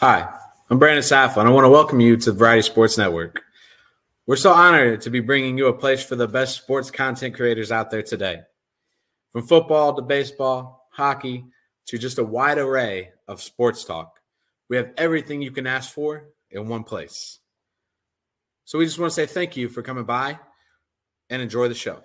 Hi, I'm Brandon Safa, and I want to welcome you to Variety Sports Network. We're so honored to be bringing you a place for the best sports content creators out there today. From football to baseball, hockey, to just a wide array of sports talk, we have everything you can ask for in one place. So we just want to say thank you for coming by and enjoy the show.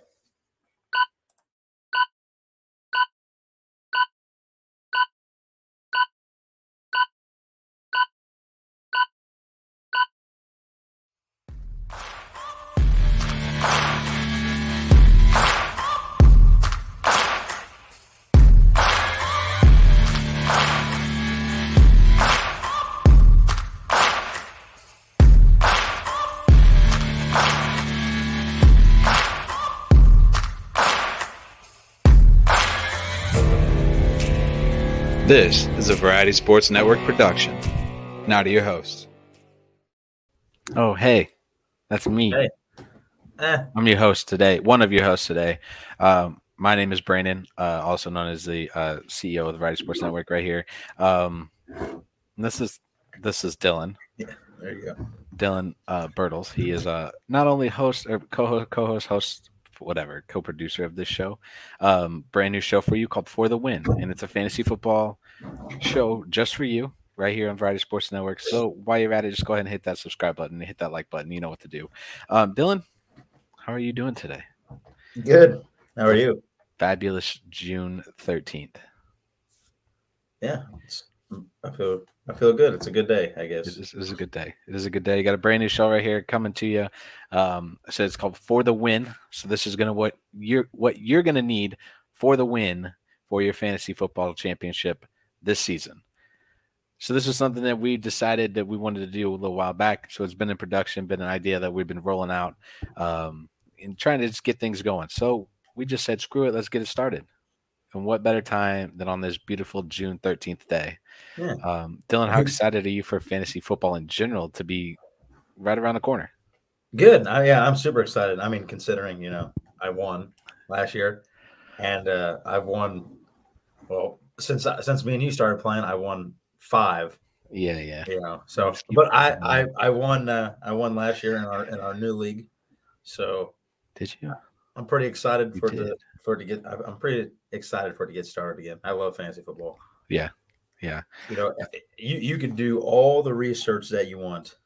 This is a Variety Sports Network production. Now to your host. Oh, hey, that's me. Hey. Eh, I'm your host today, one of your hosts today. Um, my name is Brandon, uh, also known as the uh, CEO of the Variety Sports Network, right here. Um, this is this is Dillon. Yeah, there you go. Dillon uh, Bertles. He is uh, not only host or co-host, co-host, host, whatever, co-producer of this show. Um, brand new show for you called For the Win, and it's a fantasy football show just for you right here on Variety Sports Network. So while you're at it, just go ahead and hit that subscribe button and hit that like button. You know what to do. Um, Dillon, how are you doing today? Good. How are you? Fabulous June 13th. Yeah, I feel I feel good. It's a good day, I guess. is, it is a good day. It is a good day. You got a brand new show right here coming to you. Um, so it's called For the Win. So this is gonna what you're what you're gonna need for the win for your fantasy football championship this season. So this was something that we decided that we wanted to do a little while back. So it's been in production, been an idea that we've been rolling out, um, and trying to just get things going. So we just said, screw it, let's get it started. And what better time than on this beautiful June 13th day? Yeah. Um, Dillon, how excited are you for fantasy football in general to be right around the corner? Good. I, yeah, I'm super excited. I mean, considering you know I won last year, and uh, I've won. Well, since since me and you started playing, I won five. Yeah, yeah. You know, so but I. I I won uh, I won last year in our in our new league, so Did you? I'm pretty excited You for did. the for it to get. I'm pretty excited for it to get started again. I love fantasy football. Yeah, yeah. you know you you can do all the research that you want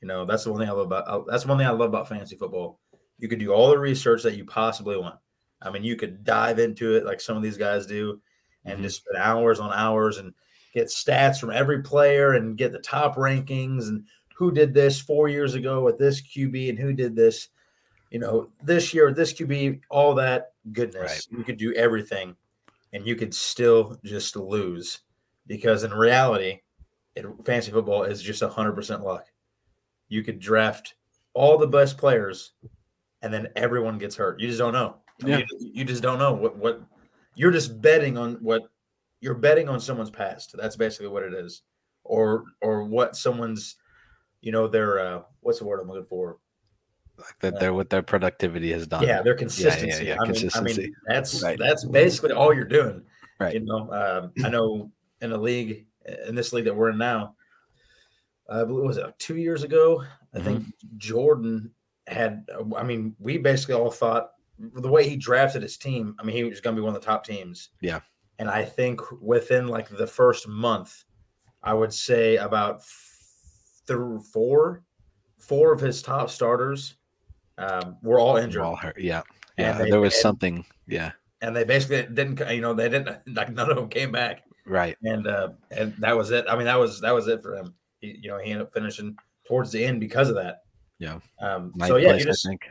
you know that's the one thing i love about uh, that's one thing i love about fantasy football you could do all the research that you possibly want i mean you could dive into it like some of these guys do and Mhm. just spend hours on hours and get stats from every player and get the top rankings and who did this four years ago with this qb and who did this you know this year with this qb all that goodness you could do everything and you could still just lose because in reality, it, fantasy football is just 100% luck. You could draft all the best players and then everyone gets hurt. You just don't know. I mean, you, you just don't know what, what you're just betting on what you're betting on someone's past. That's basically what it is. Or or what someone's you know their uh what's the word I'm looking for? Like that, they're what their productivity has done. Yeah, their consistency. yeah, I, mean, I consistency. mean, that's Right. that's basically all you're doing. Right. You know, um, I know in a league, in this league that we're in now, I believe it was it two years ago. I think Mm-hmm. Jordan had. I mean, we basically all thought the way he drafted his team. I mean, he was going to be one of the top teams. Yeah. And I think within like the first month, I would say about through four, four of his top starters um, were all injured. All hurt. Yeah, yeah. they- there was and- something. Yeah, and they basically didn't you know they didn't like none of them came back right. and uh and that was it i mean that was that was it for him he, you know he ended up finishing towards the end because of that Yeah. um Ninth so yeah place, you just I think.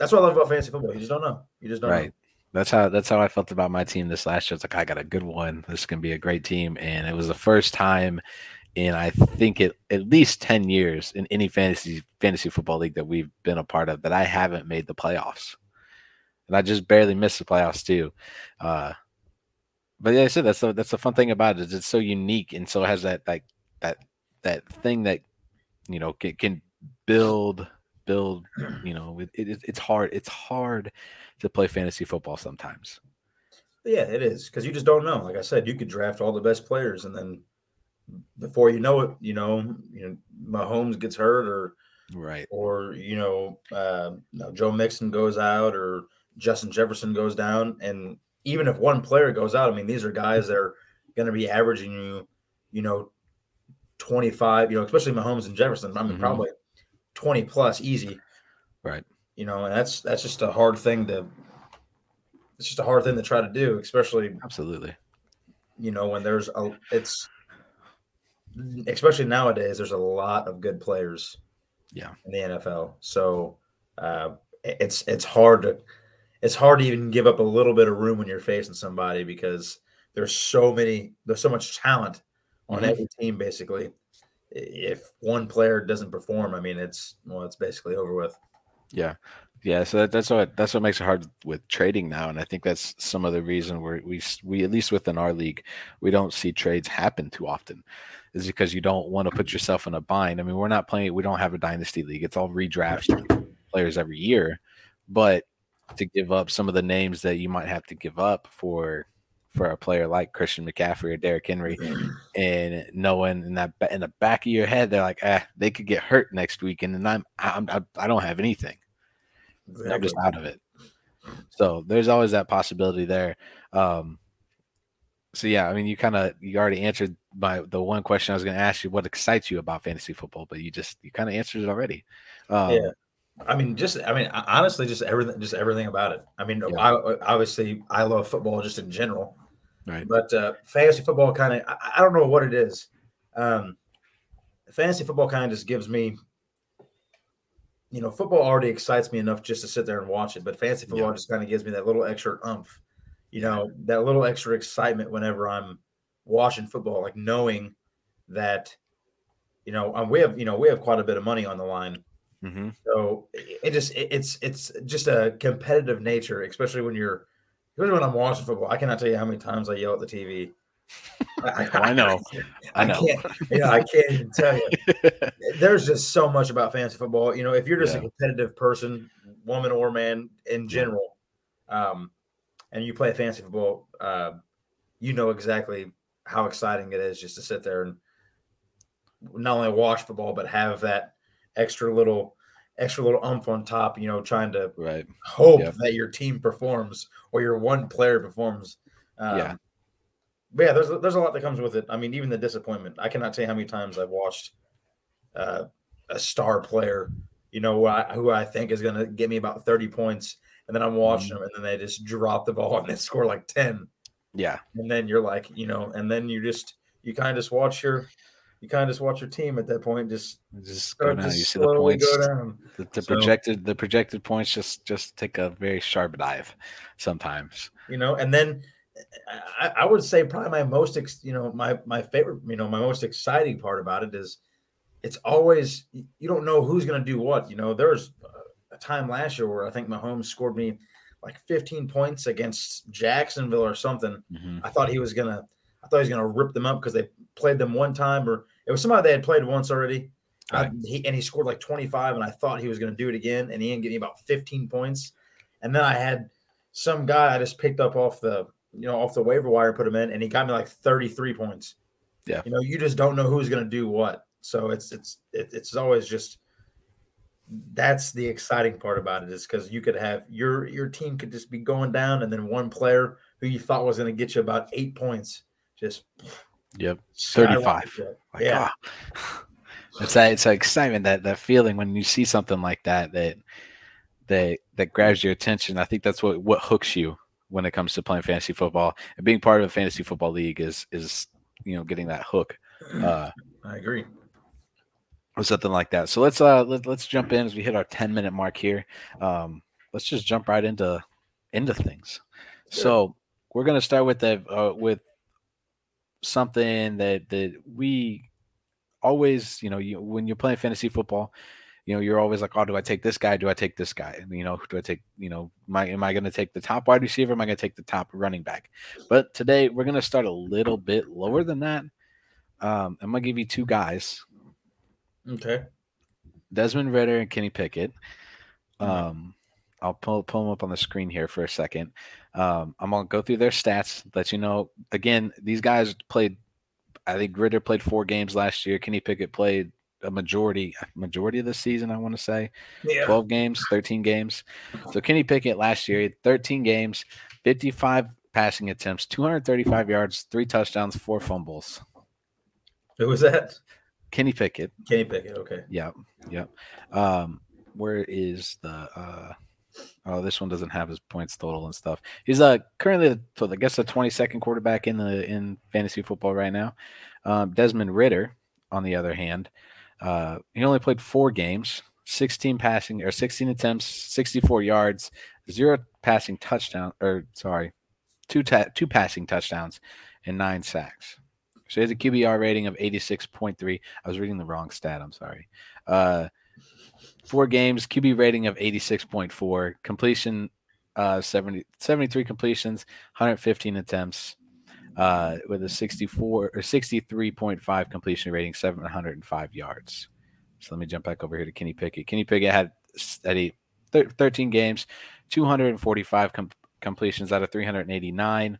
That's what i love about fantasy football you just don't know you just don't Right. That's how that's how I felt about my team this last year. It's like I got a good one. This is gonna be a great team, and it was the first time in I think it at least ten years in any fantasy fantasy football league that we've been a part of that I haven't made the playoffs, and I just barely missed the playoffs too. Uh, but yeah, I said that's the that's the fun thing about it. Is it's so unique and so it has that like that that thing that you know can, can build build. You know, it, it, it's hard. It's hard to play fantasy football sometimes. yeah it is because you just don't know like i said you could draft all the best players and then before you know it, you know, you know, Mahomes gets hurt or Right. or you know, uh, no, Joe Mixon goes out or Justin Jefferson goes down, and even if one player goes out, I mean, these are guys that are going to be averaging you, you know, twenty five, you know, especially Mahomes and Jefferson. I mean, Mhm. probably twenty plus easy. Right. You know, and that's that's just a hard thing to. It's just a hard thing to try to do, especially Absolutely. you know when there's a it's especially nowadays there's a lot of good players Yeah. in the NFL so uh it's it's hard to it's hard to even give up a little bit of room when you're facing somebody because there's so many there's so much talent on Mhm. every team basically if one player doesn't perform i mean it's well it's basically over with Yeah, yeah. So that, that's what that's what makes it hard with trading now, and I think that's some of the reason where we we at least within our league we don't see trades happen too often, is because you don't want to put yourself in a bind. I mean, we're not playing. We don't have a dynasty league. It's all redrafts players every year, but to give up some of the names that you might have to give up for for a player like Christian McCaffrey or Derrick Henry, and knowing in that in the back of your head, they're like, ah, they could get hurt next week, and then I'm, I'm I, I don't have anything. I'm just out of it. So there's always that possibility there. Um, so yeah, I mean, you kind of you already answered my the one question I was going to ask you. What excites you about fantasy football? But you just you kind of answered it already. Um, Yeah. I mean, just I mean, honestly, just everything, just everything about it. I mean, Yeah. I, obviously, I love football just in general, Right. but uh, fantasy football kind of, I, I don't know what it is. Um, fantasy football kind of just gives me, you know, football already excites me enough just to sit there and watch it, but fantasy football Yeah. just kind of gives me that little extra umph, you know, that little extra excitement whenever I'm watching football, like knowing that, you know, um, we have, you know, we have quite a bit of money on the line. mhm. So it it just it- it's it's just a competitive nature, especially when you're especially when I'm watching football. I cannot tell you how many times I yell at the TV. I, Oh, I know. I know. can't. Yeah, I can't even tell you. There's just so much about fantasy football. You know, if you're just Yeah. a competitive person, woman or man in general, um, and you play fantasy football, uh, you know exactly how exciting it is just to sit there and not only watch football but have that extra little extra little umph on top. You know, trying to right. hope Yep. that your team performs or your one player performs. Um, Yeah. But yeah, there's there's a lot that comes with it. I mean, even the disappointment. I cannot tell you how many times I've watched uh, a star player, you know, who I, who I think is going to get me about 30 points, and then I'm watching them, and then they just drop the ball and they score like 10, Yeah. and then you're like, you know, and then you just you kind of just watch your you kind of just watch your team at that point just Just go down. You see the points. go down. The, the So- projected the projected points just just take a very sharp dive sometimes. you know and then I, I would say probably my most ex, you know my my favorite you know my most exciting part about it is it's always you don't know who's going to do what you know there's a time last year where i think mahomes scored me like 15 points against jacksonville or something Mhm. i thought he was going to i thought he was going to rip them up because they played them one time or it was somebody they had played once already uh, I- he, and he scored like 25 and i thought he was going to do it again and he didn't get me about 15 points and then i had some guy i just picked up off the you know off the waiver wire and put him in and he got me like 33 points Yeah. you know you just don't know who's going to do what so it's it's it, it's always just that's the exciting part about it is because you could have your your team could just be going down and then one player who you thought was going to get you about eight points just Yep. 35. Like, yeah ah. It's that it's that excitement that that feeling when you see something like that that that that grabs your attention. I think that's what what hooks you when it comes to playing fantasy football. And being part of a fantasy football league is is you know getting that hook. Uh i agree or something like that. So let's uh let, let's jump in as we hit our 10 minute mark here. Um let's just jump right into into things. Sure. So we're gonna start with the uh, with something that that we always, you know, you when you're playing fantasy football, you know, you're always like, oh, do I take this guy? Do I take this guy? And you know, do I take, you know, my, am I gonna take the top wide receiver? Am I gonna take the top running back? But today we're gonna start a little bit lower than that. Um, I'm gonna give you two guys okay Desmond Ridder and Kenny Pickett. Mhm. Um, I'll pull pull them up on the screen here for a second. Um, I'm gonna go through their stats, let you know. Again, these guys played I think Ridder played four games last year. Kenny Pickett played a majority majority of the season. I want to say Yeah. twelve games, thirteen games. So Kenny Pickett last year, had thirteen games, fifty-five passing attempts, two hundred thirty-five yards, three touchdowns, four fumbles. Who was that? Kenny Pickett. Kenny Pickett. Okay. Yep. Yep. Um, where is the uh oh this one doesn't have his points total and stuff. He's uh currently I guess the 22nd quarterback in the in fantasy football right now. Um, Desmond Ridder, on the other hand, uh he only played four games, 16 passing or 16 attempts, 64 yards, zero passing touchdown or sorry, two ta- two passing touchdowns and nine sacks. So he has a QBR rating of 86.3. I was reading the wrong stat. I'm sorry. Uh, four games, QB rating of 86.4, completion uh, 70, 73 completions, 115 attempts, uh, with a 64 or 63.5 completion rating, 705 yards. So let me jump back over here to Kenny Pickett. Kenny Pickett had steady thir- 13 games, 245 com- completions out of 389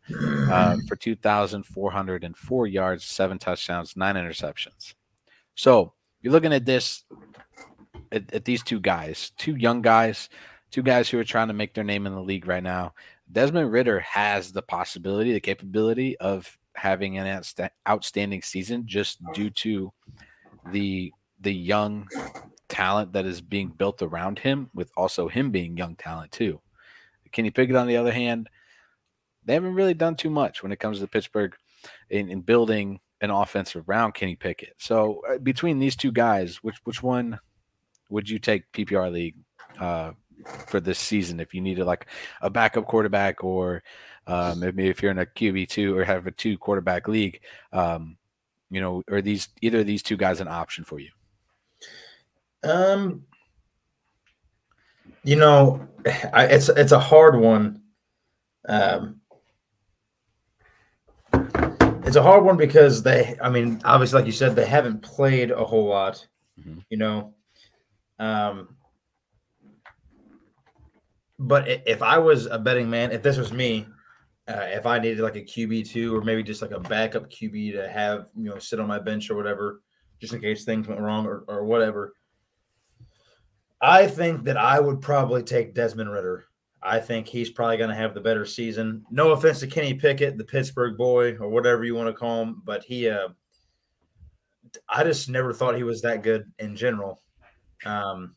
uh, for 2,404 yards, seven touchdowns, nine interceptions. So you're looking at this, at, at these two guys, two young guys, two guys who are trying to make their name in the league right now. Desmond Ridder has the possibility, the capability of having an outsta- outstanding season just due to the the young talent that is being built around him, with also him being young talent too. Kenny Pickett, on the other hand, they haven't really done too much when it comes to Pittsburgh in, in building an offense around Kenny Pickett. So uh, between these two guys, which which one would you take PPR league uh, for this season if you needed like a backup quarterback or um, maybe if you're in a QB two or have a two quarterback league, um, you know, are these either of these two guys an option for you? Um, you know, I, it's it's a hard one. Um, it's a hard one because they, I mean, obviously, like you said, they haven't played a whole lot. Mhm. You know, um, but if I was a betting man, if this was me, uh, if I needed like a QB two or maybe just like a backup QB to have, you know, sit on my bench or whatever, just in case things went wrong or, or whatever. I think that I would probably take Desmond Ridder. I think he's probably going to have the better season. No offense to Kenny Pickett, the Pittsburgh boy, or whatever you want to call him, but he, uh, I just never thought he was that good in general. Um,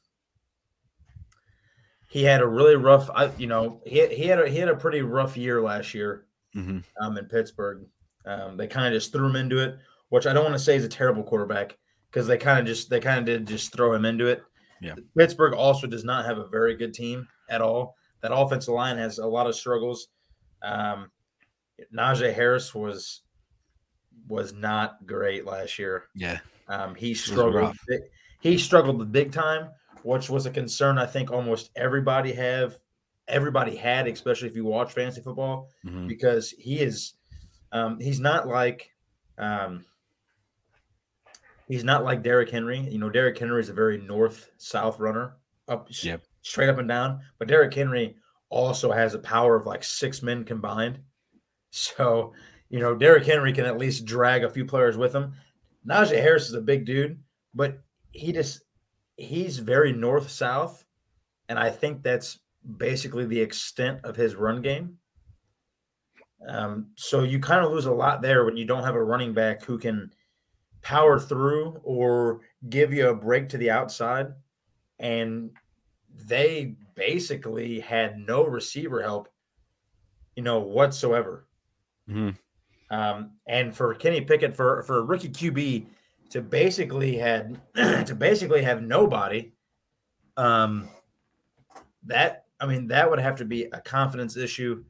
he had a really rough, I, you know, he, he had a, he had a pretty rough year last year Mm-hmm. um, in Pittsburgh. Um, they kind of just threw him into it, which I don't want to say is a terrible quarterback because they kind of just they kind of did just throw him into it. Yeah. Pittsburgh also does not have a very good team at all. That offensive line has a lot of struggles. Um, Najee Harris was was not great last year. Yeah. Um, he struggled. He struggled the big time, which was a concern. I think almost everybody have everybody had, especially if you watch fantasy football Mhm. because he is um, he's not like um, he's not like Derrick Henry. You know, Derrick Henry is a very north south runner, up Yep. straight up and down. But Derrick Henry also has a power of like six men combined. So you know, Derrick Henry can at least drag a few players with him. Najee Harris is a big dude, but he just he's very north south, and I think that's basically the extent of his run game. Um, so you kind of lose a lot there when you don't have a running back who can power through or give you a break to the outside. And they basically had no receiver help, you know, whatsoever. Mhm. Um, and for Kenny Pickett, for for a rookie QB to basically had to basically have nobody, um, that I mean that would have to be a confidence issue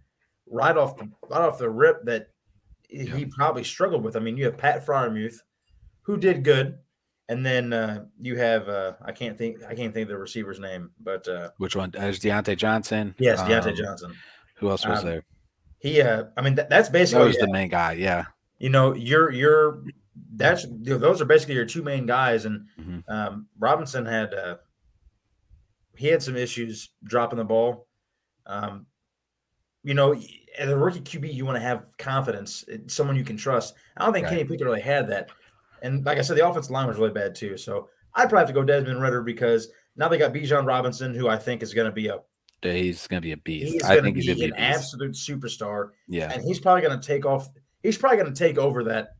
right off the right off the rip that he probably struggled with. I mean, you have Pat Freiermuth, who did good, and then uh, you have uh, I can't think I can't think of the receiver's name, but uh, Which one? There's Diontae Johnson. yes, Diontae Um, Johnson. Who else was Um, there? He, uh, I mean, that, that's That basically was the main guy. Yeah. you know you're you're that's you know, those are basically your two main guys and Mhm. um, robinson had uh, he had some issues dropping the ball um, you know as a rookie QB, you want to have confidence, someone you can trust. I don't think right. Kenny Pickett really had that. And like I said, the offensive line was really bad too. So I'd probably have to go Desmond Ridder because now they got Bijan Robinson, who I think is going to be a he's going to be a beast. He's I think he's going to be an absolute superstar. Yeah, and he's probably going to take off. He's probably going to take over that.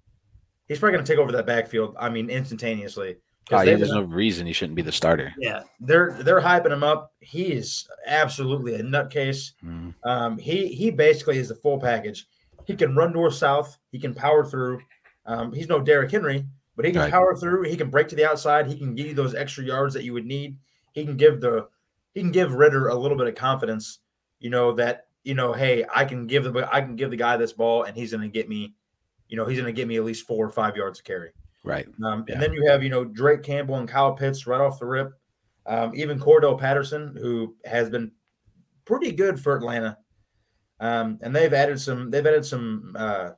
He's probably going to take over that backfield. I mean, instantaneously. Oh, yeah, there's no reason he shouldn't be the starter. Yeah, they're they're hyping him up. He is absolutely a nutcase. Mm. Um, he he basically is the full package. He can run north south. He can power through. Um, he's no Derrick Henry, but he can right. power through. He can break to the outside. He can give you those extra yards that you would need. He can give the he can give Ridder a little bit of confidence. You know that you know, hey, I can give the I can give the guy this ball, and he's going to get me. You know, he's going to get me at least four or five yards of carry. Right. Um, yeah. And then you have, you know, Drake Campbell and Kyle Pitts right off the rip. Um, even Cordell Patterson, who has been pretty good for Atlanta. Um, and they've added some, they've added some, uh,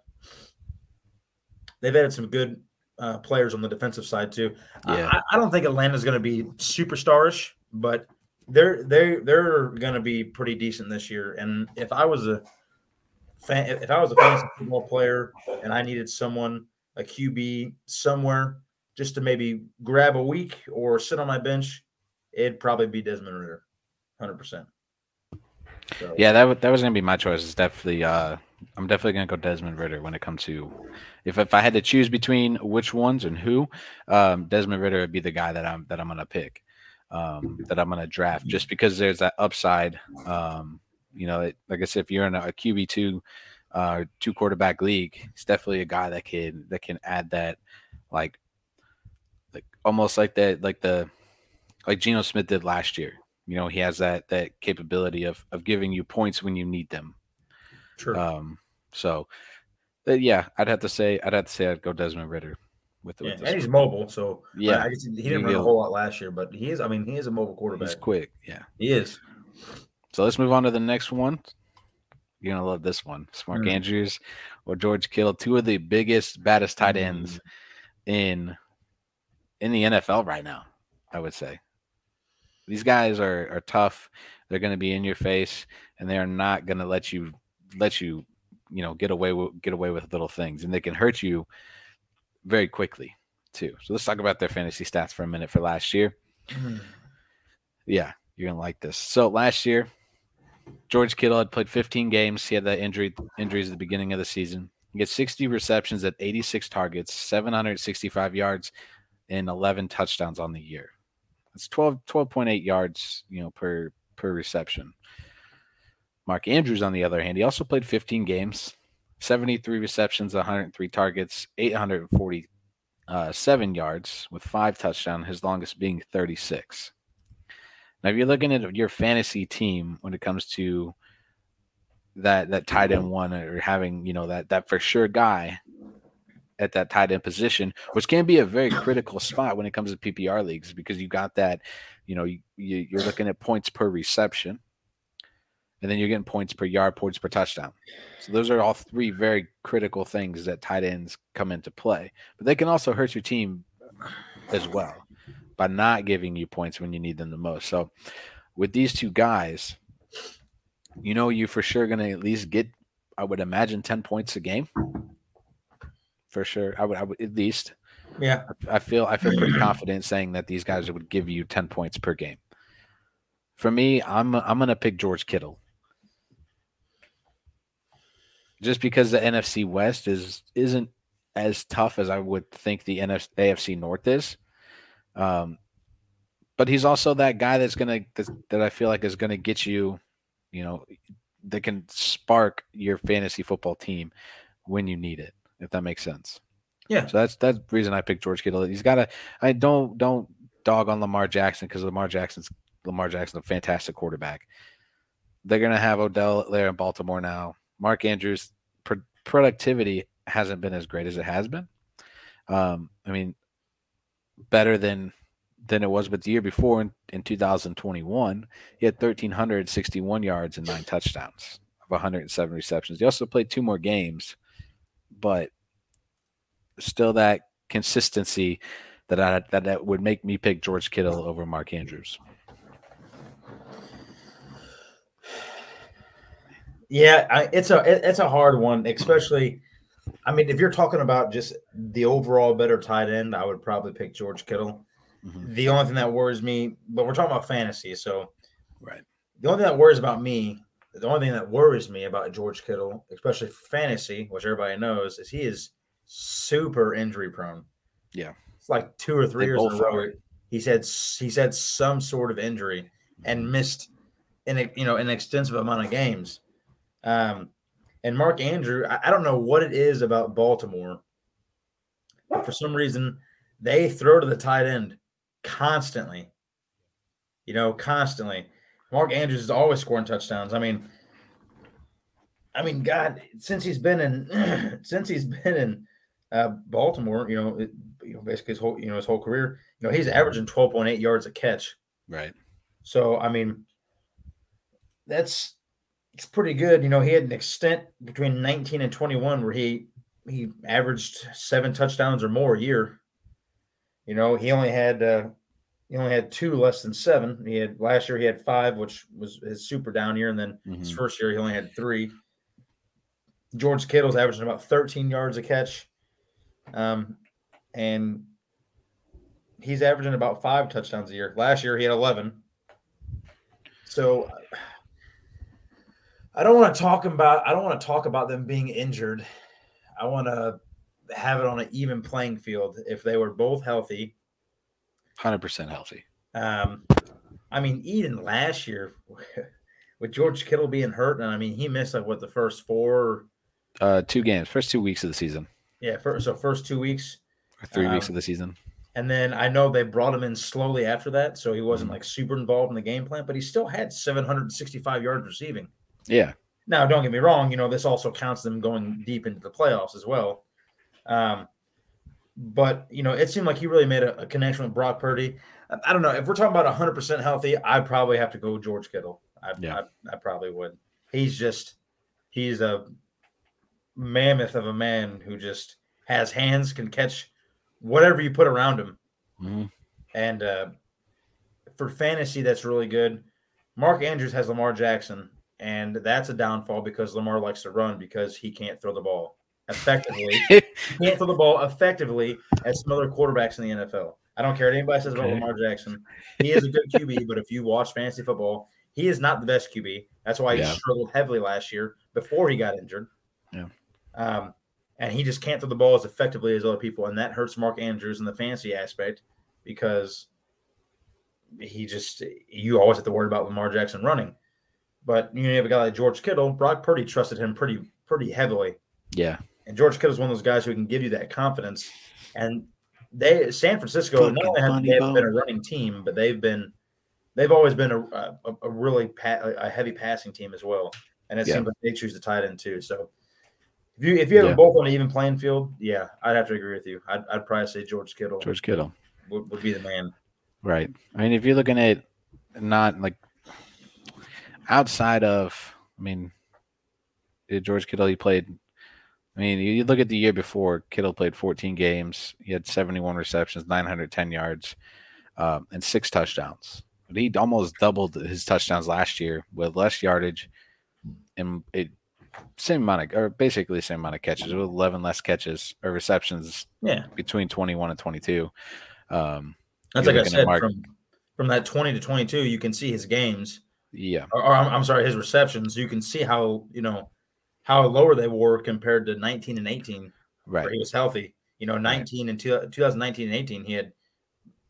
they've added some good uh, players on the defensive side too. Yeah. I, I don't think Atlanta's going to be superstarish, but they're they're they're going to be pretty decent this year. And if I was a fan, if I was a fantasy football player and I needed someone a QB somewhere just to maybe grab a week or sit on my bench, it'd probably be Desmond Ridder, hundred percent. Yeah, that that was gonna be my choice. It's definitely uh, I'm definitely gonna go Desmond Ridder when it comes to if if I had to choose between which ones and who, um, Desmond Ridder would be the guy that I'm that I'm gonna pick, um, that I'm gonna draft just because there's that upside. Um, you know, it, like I said, if you're in a, QB two uh, two quarterback league, he's definitely a guy that can that can add that like like almost like that like the like Geno Smith did last year. You know, he has that that capability of of giving you points when you need them. Sure. Um. So, uh, yeah, I'd have to say I'd have to say I'd go Desmond Ridder. With, yeah, with and he's mobile, so yeah, I guess he didn't run a whole lot last year, but he is. I mean, he is a mobile quarterback. He's quick, yeah, he is. So let's move on to the next one. You're gonna love this one. Mark mm. Andrews or George Kittle, two of the biggest, baddest tight ends mm. in in the NFL right now. I would say these guys are are tough. They're going to be in your face, and they are not going to let you let you you know get away with get away with little things, and they can hurt you very quickly too. So let's talk about their fantasy stats for a minute for last year. Mm. Yeah, you're gonna like this. So last year, George Kittle had played 15 games. He had that injury injuries at the beginning of the season. He gets 60 receptions at 86 targets, 765 yards, and 11 touchdowns on the year. That's 12 12.8 yards, you know, per per reception. Mark Andrews, on the other hand, he also played 15 games, 73 receptions, 103 targets, 847 uh, yards with five touchdowns, his longest being 36. Now, if you're looking at your fantasy team when it comes to that that tight end one or having you know that that for sure guy at that tight end position, which can be a very critical spot when it comes to PPR leagues because you got that, you know, you, you're looking at points per reception, and then you're getting points per yard, points per touchdown. So those are all three very critical things that tight ends come into play. But they can also hurt your team as well by not giving you points when you need them the most. So with these two guys, you know you for sure going to at least get I would imagine 10 points a game. For sure. I would I would at least. Yeah. I feel I feel pretty confident saying that these guys would give you 10 points per game. For me, I'm I'm going to pick George Kittle. Just because the NFC West is isn't as tough as I would think the NFC, AFC North is. Um, but he's also that guy that's gonna that, that I feel like is gonna get you, you know, that can spark your fantasy football team when you need it. If that makes sense. Yeah. So that's that's the reason I picked George Kittle. He's got a. I don't don't dog on Lamar Jackson because Lamar Jackson's Lamar Jackson's a fantastic quarterback. They're gonna have Odell there in Baltimore now. Mark Andrews pro- productivity hasn't been as great as it has been. Um, I mean, better than than it was but the year before in, in 2021 he had 1361 yards and nine touchdowns of 107 receptions he also played two more games but still that consistency that I, that, that would make me pick George Kittle over Mark Andrews. Yeah, I, it's a it, it's a hard one, especially. I mean, if you're talking about just the overall better tight end, I would probably pick George Kittle. Mhm. The only thing that worries me, but we're talking about fantasy, so Right. the only thing that worries about me, the only thing that worries me about George Kittle, especially for fantasy, which everybody knows, is he is super injury prone. Yeah. it's like two or three They years in a row. He's had he's had some sort of injury and missed an you know an extensive amount of games. Um, and Mark Andrew, I, I don't know what it is about Baltimore, but for some reason they throw to the tight end constantly. You know, constantly. Mark Andrews is always scoring touchdowns. I mean, I mean, God, since he's been in, since he's been in uh, Baltimore, you know, it, you know, basically his whole, you know, his whole career, you know, he's averaging twelve point eight yards a catch. Right. So, I mean, that's it's pretty good. You know, he had an extent between 19 and 21 where he he averaged seven touchdowns or more a year. You know, he only had uh, he only had two less than seven. He had last year he had five, which was his super down year, and then his Mhm. first year he only had three. George Kittle's averaging about 13 yards a catch, um, and he's averaging about five touchdowns a year. Last year he had 11. So I don't want to talk about I don't want to talk about them being injured. I want to have it on an even playing field. If they were both healthy, Hundred percent healthy. um, I mean, Eden last year with George Kittle being hurt, and I mean he missed like what the first four, Uh, two games, first two weeks of the season, yeah, first, so first two weeks, or three weeks Um, of the season. and then I know they brought him in slowly after that, so he wasn't Mhm. like super involved in the game plan, but he still had 765 yards receiving. Yeah. Now, don't get me wrong. You know, this also counts them going deep into the playoffs as well. Um, but you know, it seemed like he really made a, a connection with Brock Purdy. I, I don't know if we're talking about 100 percent healthy. I'd probably have to go George Kittle. I, Yeah. I, I probably would. He's just he's a mammoth of a man who just has hands, can catch whatever you put around him. Mhm. And uh, for fantasy, that's really good. Mark Andrews has Lamar Jackson, and that's a downfall because Lamar likes to run because he can't throw the ball effectively. he can't throw the ball effectively as some other quarterbacks in the NFL. I don't care what anybody says about Okay. Lamar Jackson. He is a good QB, but if you watch fantasy football, he is not the best QB. That's why he Yeah. struggled heavily last year before he got injured. Yeah. Um, and he just can't throw the ball as effectively as other people, and that hurts Mark Andrews in the fantasy aspect because he just you always have to worry about Lamar Jackson running. But you have a guy like George Kittle. Brock Purdy trusted him pretty pretty heavily, Yeah. and George Kittle is one of those guys who can give you that confidence. And they San Francisco not only have they have been a running team, but they've been they've always been a a, a really pa- a heavy passing team as well. And it Yeah. seems like they choose the tight end too. So if you if you have Yeah. them both on an even playing field, yeah, I'd have to agree with you. I'd, I'd probably say George Kittle George Kittle. would, would be the man. Right. I mean, if you're looking at not like outside of, I mean, George Kittle, he played. I mean, you look at the year before, Kittle played 14 games. He had 71 receptions, 910 yards, um, and six touchdowns. But he almost doubled his touchdowns last year with less yardage and it same amount of, or basically same amount of catches, with 11 less catches or receptions Yeah, between 21 and 22. Um, that's like I said. Mark- From from that twenty to twenty two, you can see his games. Yeah, or, or I'm, I'm sorry, his receptions. You can see how you know how lower they were compared to 19 and 18, right. he was healthy. You know, 19 and two, 2019 and 18, he had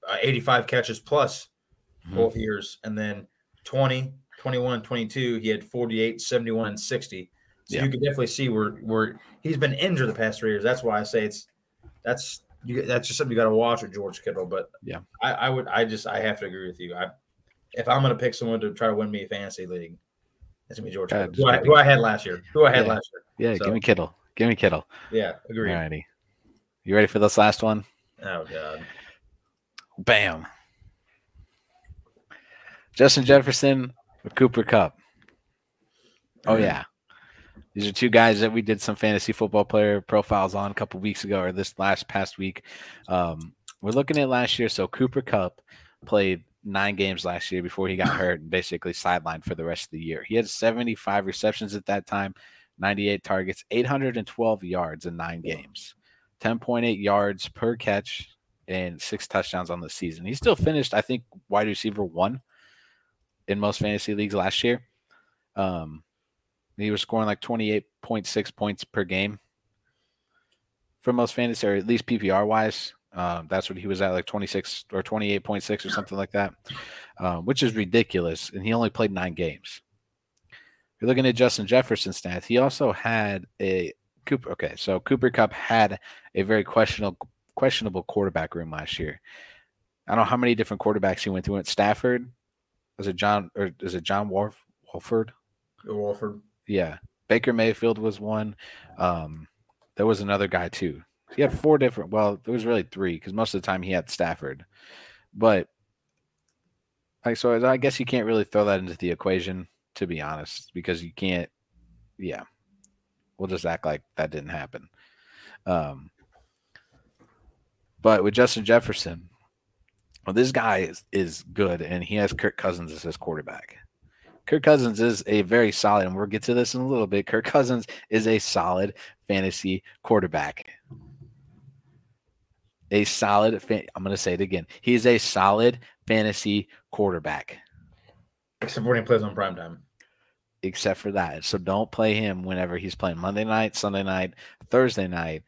uh, 85 catches plus Mhm. both years, and then 20, 21, 22, he had 48, 71, and 60. So Yeah. you can definitely see where where he's been injured the past three years. That's why I say it's that's you, that's just something you got to watch with George Kittle. But Yeah. I, I would I just I have to agree with you. I if I'm going to pick someone to try to win me a fantasy league, it's gonna be George Kittle, who I, who I had last year. Who I had Yeah. last year. Yeah, So- give me Kittle. Give me Kittle. Yeah, agree. Alrighty. You ready for this last one? Oh god. Bam. Justin Jefferson or Cooper Kupp. Oh yeah. These are two guys that we did some fantasy football player profiles on a couple weeks ago or this last past week. Um, we're looking at last year. So Cooper Kupp played nine games last year before he got hurt and basically sidelined for the rest of the year. He had 75 receptions at that time, 98 targets, 812 yards in nine games, 10.8 yards per catch, and six touchdowns on the season. He still finished, I think, wide receiver one in most fantasy leagues last year. Um, he was scoring like 28.6 points per game for most fantasy, or at least PPR wise. Um, that's what he was at, like 26 or 28.6 or something like that, um, which is ridiculous. And he only played nine games. If you're looking at Justin Jefferson's stats, he also had a Cooper. Okay, so Cooper Kupp had a very questionable questionable quarterback room last year. I don't know how many different quarterbacks he went through. At Stafford, was it John or is it John Wolf, Wolford? Wolford. Yeah, Baker Mayfield was one. Um, there was another guy too. He had four different. Well, it was really three because most of the time he had Stafford, but like so, I guess you can't really throw that into the equation to be honest, because you can't. Yeah, we'll just act like that didn't happen. Um, but with Justin Jefferson, well, this guy is, is good, and he has Kirk Cousins as his quarterback. Kirk Cousins is a very solid, and we'll get to this in a little bit. Kirk Cousins is a solid fantasy quarterback. A solid, fan- I'm going to say it again. He is a solid fantasy quarterback. Except for when he plays on prime time. Except for that. So don't play him whenever he's playing Monday night, Sunday night, Thursday night,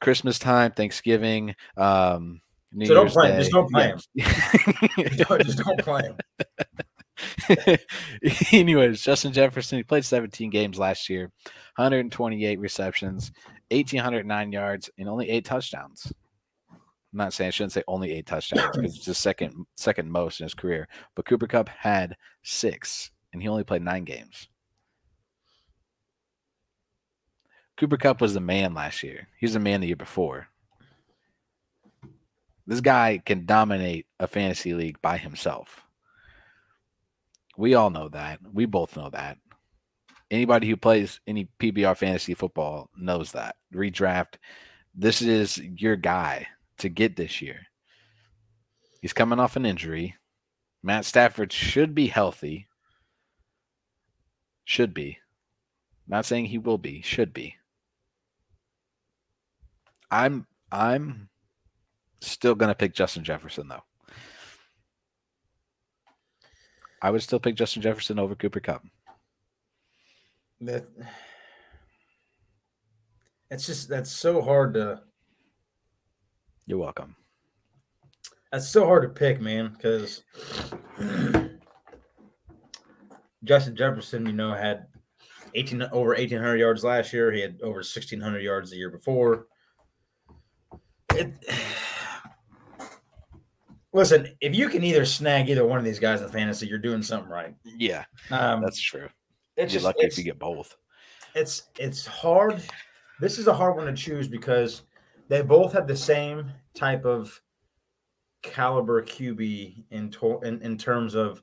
Christmas time, Thanksgiving, um, New so don't play him. Just don't play Yeah. him. Don't- just don't play him. Anyways, Justin Jefferson, he played 17 games last year, 128 receptions, 1,809 yards, and only eight touchdowns. I'm not saying I shouldn't say only eight touchdowns because it's the second second most in his career. But Cooper Kupp had six, and he only played nine games. Cooper Kupp was the man last year. He was the man the year before. This guy can dominate a fantasy league by himself. We all know that. We both know that. Anybody who plays any PPR fantasy football knows that. Redraft. This is your guy to get this year. He's coming off an injury. Matt Stafford should be healthy. Should be. Not saying he will be, should be. I'm I'm still gonna pick Justin Jefferson though. I would still pick Justin Jefferson over Cooper Kupp. That, it's just that's so hard to You're welcome. that's so hard to pick, man, because Justin Jefferson, you know, had eighteen over eighteen hundred yards last year. He had over sixteen hundred yards the year before. It, listen, if you can either snag either one of these guys in fantasy, you're doing something right. Yeah, Um, that's true. It's You're just lucky if you get both. it's it's hard. This is a hard one to choose because they both have the same type of caliber QB in to, in, in terms of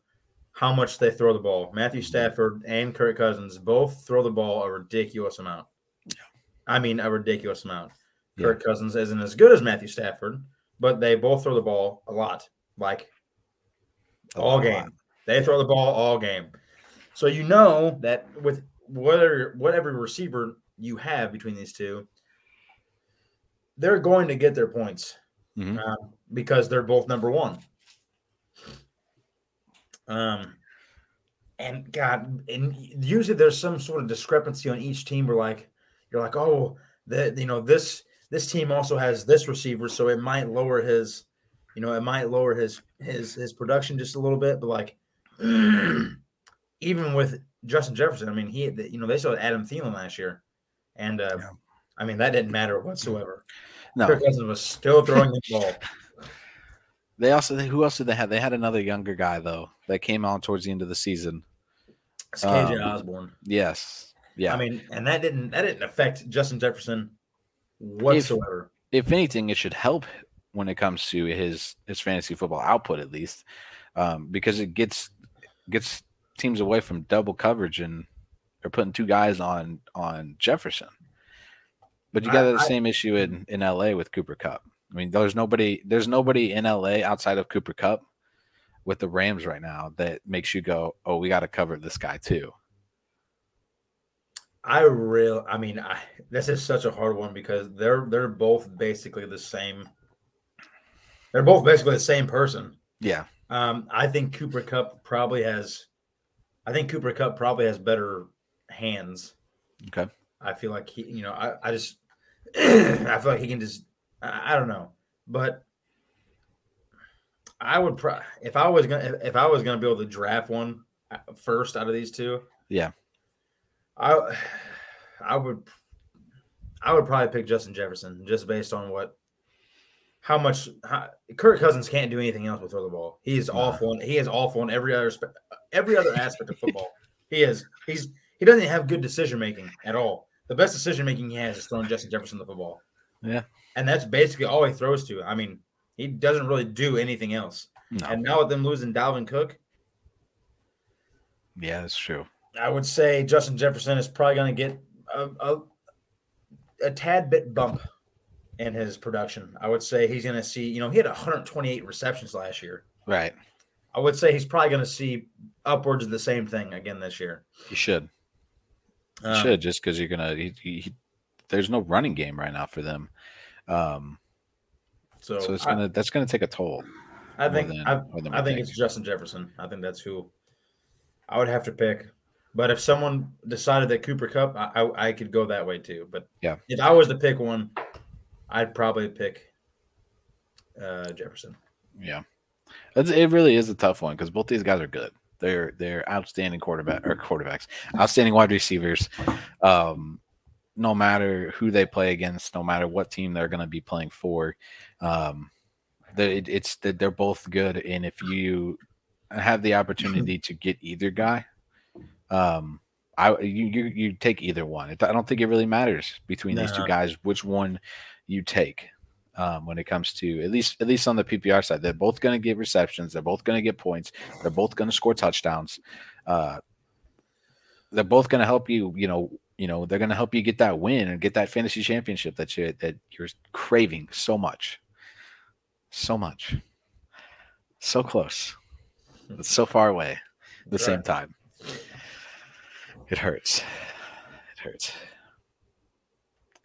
how much they throw the ball. Matthew mm-hmm. Stafford and Kirk Cousins both throw the ball a ridiculous amount. Yeah. I mean, a ridiculous amount. Yeah. Kirk Cousins isn't as good as Matthew Stafford, but they both throw the ball a lot, like A all lot. game. They throw the ball all game. So you know that with whatever whatever receiver you have between these two, they're going to get their points Mhm. um, because they're both number one. Um, and God, and usually there's some sort of discrepancy on each team. Where like you're like, oh, that you know this this team also has this receiver, so it might lower his, you know, it might lower his his his production just a little bit. But like, even with Justin Jefferson, I mean, he you know they saw Adam Thielen last year, and uh, Yeah. I mean that didn't matter whatsoever. No, Kirk Cousins was still throwing the ball. they also who else did they have? They had another younger guy though that came on towards the end of the season. It's KJ Um, Osborne. Yes, yeah. I mean, and that didn't that didn't affect Justin Jefferson whatsoever. if anything, it should help when it comes to his his fantasy football output at least, um, because it gets gets teams away from double coverage and they're putting two guys on on Jefferson. But you got the same issue in in LA with Cooper Kupp. I mean, there's nobody there's nobody in LA outside of Cooper Kupp with the Rams right now that makes you go, "Oh, we got to cover this guy too"? I real, I mean, I, this is such a hard one because they're they're both basically the same. They're both basically the same person. Yeah. Um, I think Cooper Kupp probably has. I think Cooper Kupp probably has better hands. Okay. I feel like he, you know, I, I just, I feel like he can just, I, I don't know, but I would, pro- if I was gonna, if I was gonna be able to draft one uh, out of these two, Yeah. I, I would, I would probably pick Justin Jefferson just based on what, how much how, Kirk Cousins can't do anything else but throw the ball. He is awful. He is awful in every other every other aspect of football. He is. He's he doesn't have good decision making at all. The best decision making he has is throwing Justin Jefferson the football. Yeah. and that's basically all he throws to. I mean, he doesn't really do anything else. No. And now with them losing Dalvin Cook, yeah, that's true. I would say Justin Jefferson is probably going to get a, a, a tad bit bump in his production. I would say he's going to see, you know, he had 128 receptions last year. Right. I would say he's probably going to see upwards of the same thing again this year. He should. You Um, should just because you're gonna. He, he, he- there's no running game right now for them. Um, So, so it's I- gonna that's gonna take a toll. I, think than- I, I we think it's Justin Jefferson. I think that's who I would have to pick. But if someone decided that Cooper Kupp, I, I, I could go that way too. But Yeah. if I was to pick one, I'd probably pick uh, Jefferson. Yeah, it's, it really is a tough one because both these guys are good. They're they're outstanding quarterback or quarterbacks, outstanding wide receivers. Um, no matter who they play against, no matter what team they're going to be playing for, um, the, it, it's that they're both good. And if you have the opportunity to get either guy, um, I you you, you take either one. It, I don't think it really matters between these two guys which one you take um, when it comes to at least at least on the PPR side. They're both going to get receptions. They're both going to get points. They're both going to score touchdowns. Uh, they're both going to help you. You know, you know, they're going to help you get that win and get that fantasy championship that you that you're craving so much, so much, so close, but so far away. At the same time, it hurts. It hurts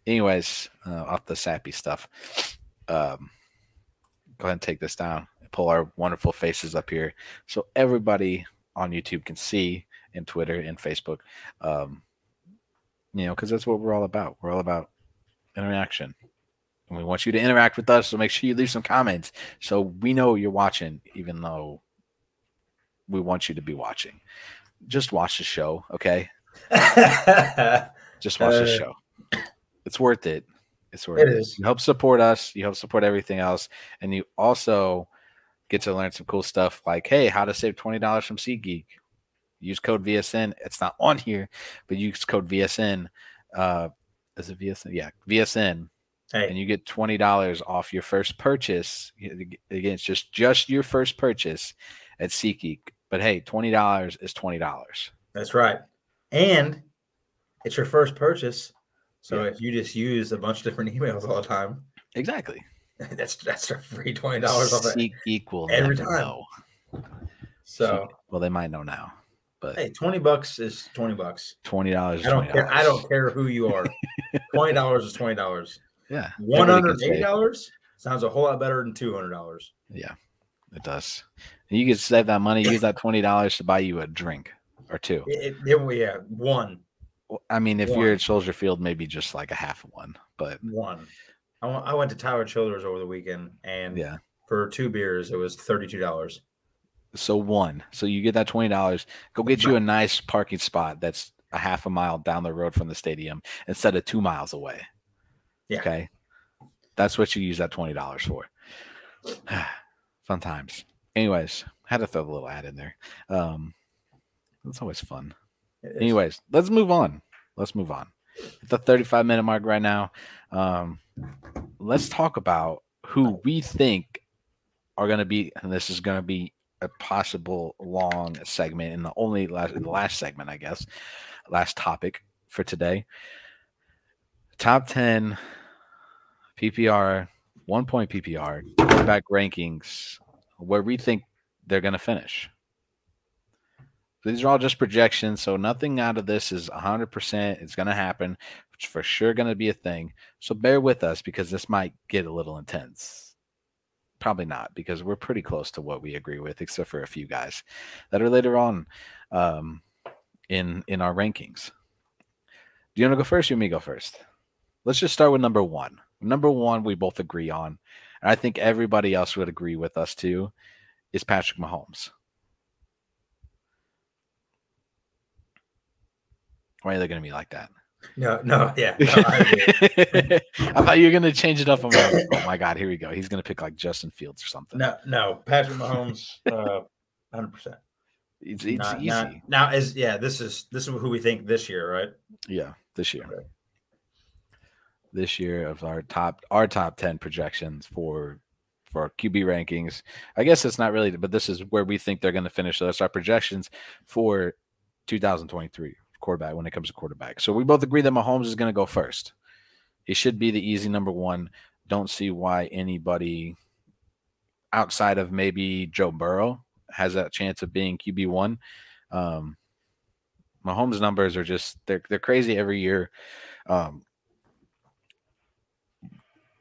anyways, uh, off the sappy stuff, um, go ahead and take this down pull our wonderful faces up here so everybody on YouTube can see and Twitter and Facebook. Um, you know, because that's what we're all about. We're all about interaction. And we want you to interact with us. So make sure you leave some comments so we know you're watching, even though we want you to be watching. Just watch the show, okay? Just watch the Uh, show. It's worth it. It's worth It it. is. You help support us. You help support everything else, and you also get to learn some cool stuff like, hey, how to save twenty dollars from SeatGeek. Use code VSN. It's not on here, but use code VSN. Uh, is it VSN? Yeah, VSN, and you get twenty dollars off your first purchase. Again, it's just just your first purchase at SeatGeek. But hey, twenty dollars is twenty dollars. that's right. And it's your first purchase. So Yeah. if you just use a bunch of different emails all the time, Exactly. that's that's a free twenty dollars off it. Will every time. know. So Well, they might know now, but hey, twenty bucks is twenty bucks. twenty dollars. I don't care. I don't care who you are. twenty dollars is twenty dollars. Yeah, One hundred eighty dollars sounds a whole lot better than two hundred dollars. Yeah, it does. And you can save that money. Use that twenty dollars to buy you a drink or two. It, it, yeah, one, I mean, if One. you're at Soldier Field, maybe just like a half one. But one. I went, I went to Tyler Childers over the weekend, and yeah, for two beers, it was thirty-two dollars. so one. So you get that twenty dollars. Go get you a nice parking spot that's a half a mile down the road from the stadium instead of two miles away. Yeah. Okay, that's what you use that twenty dollars for. Fun times. Anyways, had to throw the little ad in there. Um, it's always fun. Anyways, let's move on. Let's move on. At the 35 minute mark right now, um, let's talk about who we think are going to be, and this is going to be a possible long segment, and the only last, the last segment, I guess, last topic for today. Top 10 PPR, one point PPR, back rankings, where we think they're going to finish. These are all just projections, so nothing out of this is 100%. It's going to happen. It's for sure going to be a thing. So bear with us because this might get a little intense. Probably not because we're pretty close to what we agree with, except for a few guys that are later on um, in in our rankings. Do you want to go first? You or me go first. Let's just start with number one. Number one, we both agree on, and I think everybody else would agree with us too, is Patrick Mahomes. Why are they going to be like that? No, no, yeah. No, I, I, thought you were going to change it up. I'm like, oh my God, here we go. He's going to pick like Justin Fields or something. no, no. Patrick Mahomes, uh, hundred percent. It's, it's Not- easy. not- Now, is yeah, this is this is who we think this year, right? Yeah, this year. Okay. This year of our top our top 10 projections for for our QB rankings. I guess it's not really, but this is where we think they're going to finish. So that's our projections for 2023 quarterback when it comes to quarterback. So we both agree that Mahomes is going to go first. He should be the easy number one. Don't see why anybody outside of maybe Joe Burrow has that chance of being QB one. Um, Mahomes numbers are just they're they're crazy every year. Um,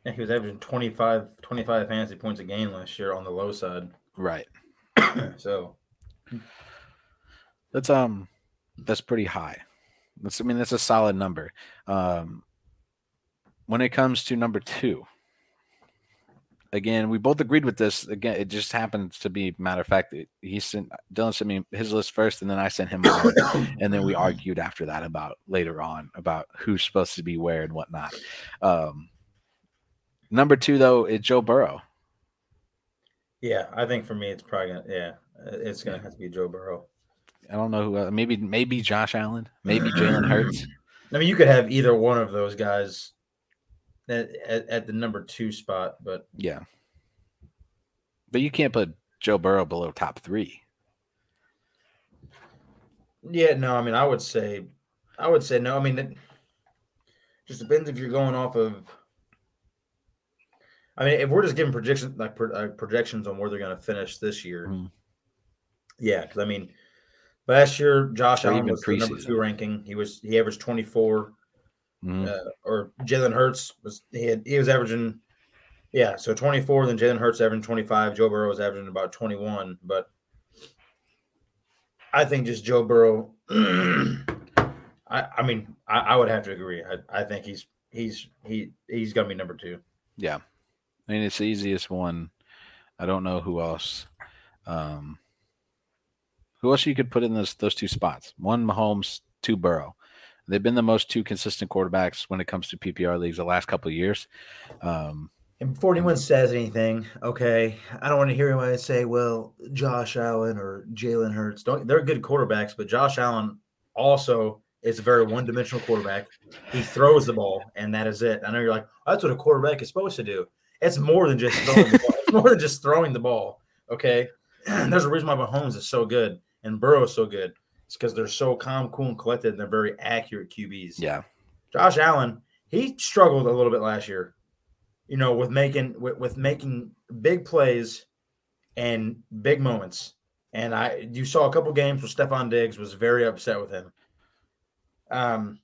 Yeah, he was averaging 25, 25 fantasy points a game last year on the low side. right. so That's um that's pretty high. That's I mean that's a solid number. Um when it comes to number two, again, we both agreed with this. Again, it just happens to be matter of fact. He sent Dillon sent me his list first, and then I sent him mine, and then we argued after that about later on about who's supposed to be where and whatnot. Um number two though is Joe Burrow. yeah, I think for me it's probably gonna yeah, it's gonna have to be Joe Burrow. I don't know who maybe maybe Josh Allen, maybe Jalen Hurts. I mean, you could have either one of those guys at, at, at the number two spot, but Yeah. But you can't put Joe Burrow below top three. yeah, no, I mean, I would say, I would say no. I mean, it just depends if you're going off of. I mean, if we're just giving projections like pro, uh, projections on where they're going to finish this year, Mhm. yeah, because I mean, last year Josh Allen was the number two ranking. He was he averaged 24. Mhm. uh, or Jalen Hurts was he had he was averaging yeah, so 24, then Jalen Hurts averaging 25, Joe Burrow was averaging about 21, but I think just Joe Burrow I, I mean, I, I would have to agree. I, I think he's he's he he's gonna be number two. Yeah. I mean, it's the easiest one. I don't know who else. Um, who else you could put in those those two spots? One Mahomes, two Burrow. They've been the most two consistent quarterbacks when it comes to PPR leagues the last couple of years. Um, And before anyone says anything, okay, I don't want to hear anyone say, "Well, Josh Allen or Jalen Hurts." Don't they're good quarterbacks, but Josh Allen also is a very one-dimensional quarterback. He throws the ball, and that is it. I know you're like, oh, "That's what a quarterback is supposed to do." It's more than just throwing the ball. It's more than just throwing the ball. Okay, there's a reason why Mahomes is so good and Burrow is so good. It's because they're so calm, cool, and collected, and they're very accurate QBs. yeah. Josh Allen, he struggled a little bit last year, you know, with making with, with making big plays and big moments. And I you saw a couple games where Stefon Diggs was very upset with him. Um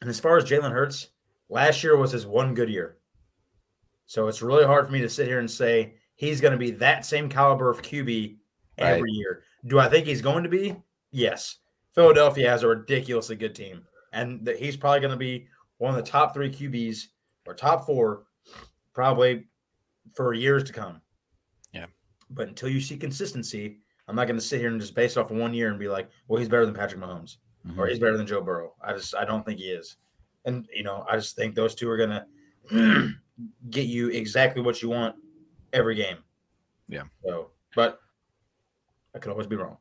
and as far as Jalen Hurts, last year was his one good year. So it's really hard for me to sit here and say he's going to be that same caliber of QB every year. Do I think he's going to be? Yes. Philadelphia has a ridiculously good team, and that he's probably going to be one of the top three QBs or top four, probably for years to come. Yeah. But until you see consistency, I'm not going to sit here and just base it off of one year and be like, well, he's better than Patrick Mahomes Mhm. or he's better than Joe Burrow. I just I don't think he is. And you know, I just think those two are gonna get you exactly what you want every game. Yeah. So, but I could always be wrong.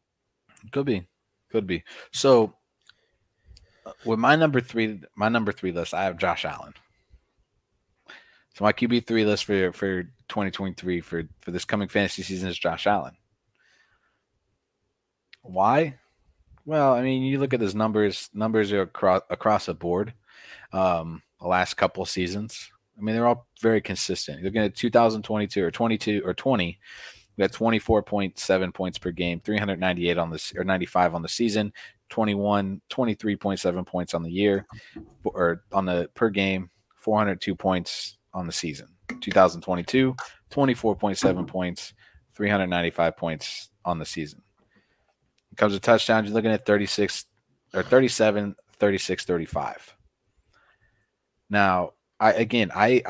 Could be, could be. So uh, with my number three, my number three list, I have Josh Allen. So my QB three list for for 2023 for for this coming fantasy season is Josh Allen. Why? Well, I mean, you look at his numbers. Numbers are across across the board. Um, the last couple seasons, I mean, they're all very consistent. You're looking at 2022 or 22 or 20, We had 24.7 points per game, 398 on this or 95 on the season, 21, 23.7 points on the year or on the per game, 402 points on the season. 2022, 24.7 points, 395 points on the season. When it comes to touchdowns, you're looking at 36 or 37, 36, 35. Now, I again, I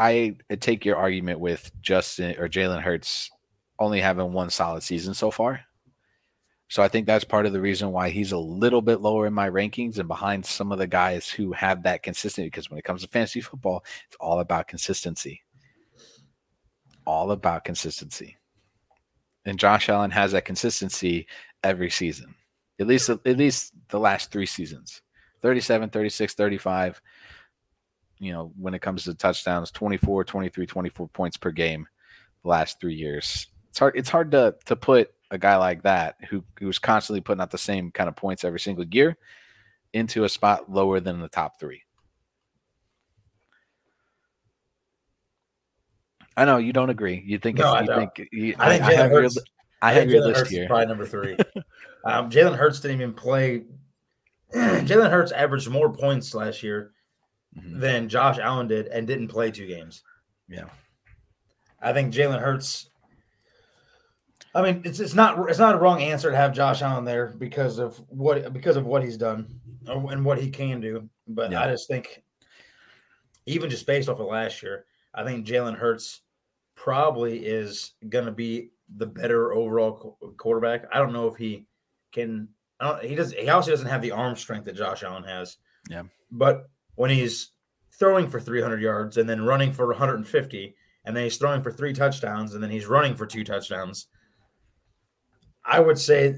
I take your argument with Justin or Jalen Hurts only having one solid season so far. So I think that's part of the reason why he's a little bit lower in my rankings and behind some of the guys who have that consistency. Because when it comes to fantasy football, it's all about consistency. All about consistency. And Josh Allen has that consistency every season. At least at least the last 3 seasons. 37, 36, 35. You know, when it comes to touchdowns, 24, 23, 24 points per game the last 3 years it's hard it's hard to to put a guy like that who who's constantly putting out the same kind of points every single year into a spot lower than the top three. I know you don't agree. You think no, you I think you, I, think I have Hurts, your, I, I have your Jalen list Hurts here. Probably number three. um, Jalen Hurts didn't even play. Jalen Hurts averaged more points last year Mhm. than Josh Allen did, and didn't play two games. Yeah. I think Jalen Hurts. I mean, it's it's not it's not a wrong answer to have Josh Allen there because of what because of what he's done and what he can do. But Yeah. I just think, even just based off of last year, I think Jalen Hurts probably is going to be the better overall qu- quarterback. I don't know if he can. I don't. He does. He also doesn't have the arm strength that Josh Allen has. Yeah. But when he's throwing for 300 yards and then running for 150, and then he's throwing for three touchdowns and then he's running for two touchdowns, I would say,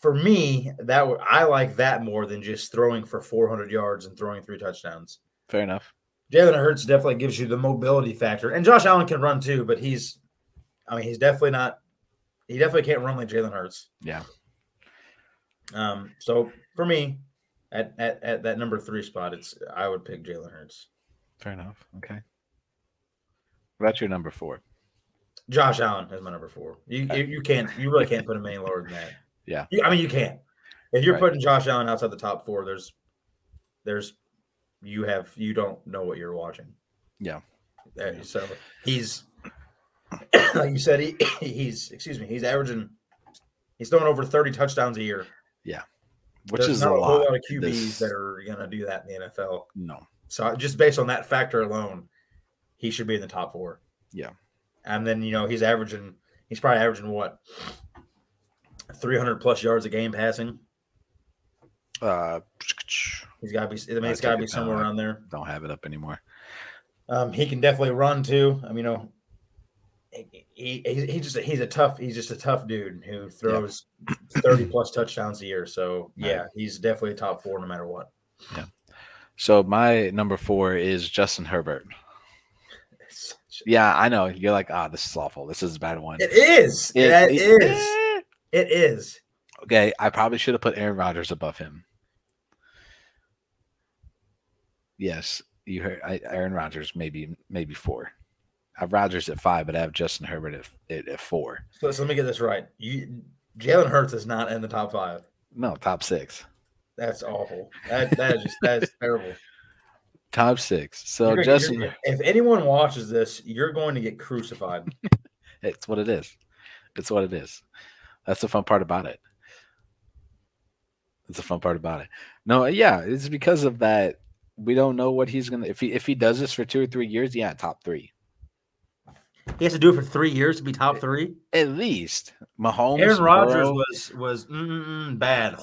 for me, that w- I like that more than just throwing for 400 yards and throwing three touchdowns. Fair enough. Jalen Hurts definitely gives you the mobility factor, and Josh Allen can run too, but he's, I mean, he's definitely not. He definitely can't run like Jalen Hurts. Yeah. Um. So for me, at, at at that number three spot, it's I would pick Jalen Hurts. Fair enough. Okay. What about your number four? Josh Allen is my number four. You you, you can't you really can't put him any lower than that. Yeah. You- I mean you can't. If you're Right. putting Josh Allen outside the top four, there's there's you have you don't know what you're watching. Yeah. Uh, So he's like you said, he he's excuse me, he's averaging he's throwing over 30 touchdowns a year. Yeah. Which There's is not a lot. lot of QBs This- that are gonna do that in the NFL. no. So just based on that factor alone, he should be in the top four. Yeah. And then you know he's averaging he's probably averaging what 300 plus yards a game passing. Uh, He's got to be. I mean, it's got to be somewhere around there. don't have it up anymore. Um, he can definitely run too. I mean, you know, he, he he's, he's just he's a tough he's just a tough dude who throws 30 plus touchdowns a year. So yeah, he's definitely a top four no matter what. Yeah so my number four is Justin Herbert. Yeah, I know. You're like, ah, this is awful. This is a bad one. It is. It- It it- is. It is. Okay, I probably should have put Aaron Rodgers above him. Yes, you heard I, Aaron Rodgers maybe maybe four. I have Rodgers at five, but I have Justin Herbert at, at, at four. So, so let me get this right. You Jalen Hurts is not in the top five. No, top six. That's awful. That that is just that is terrible. Top six. So You're- Justin, you're- if anyone watches this, you're going to get crucified. it's what it is. It's what it is. That's the fun part about it. That's the fun part about it. No, yeah, it's because of that. We don't know what he's gonna if he if he does this for two or three years, yeah, top three. He has to do it for three years to be top three. At least Mahomes. Aaron Rodgers was was mm, bad.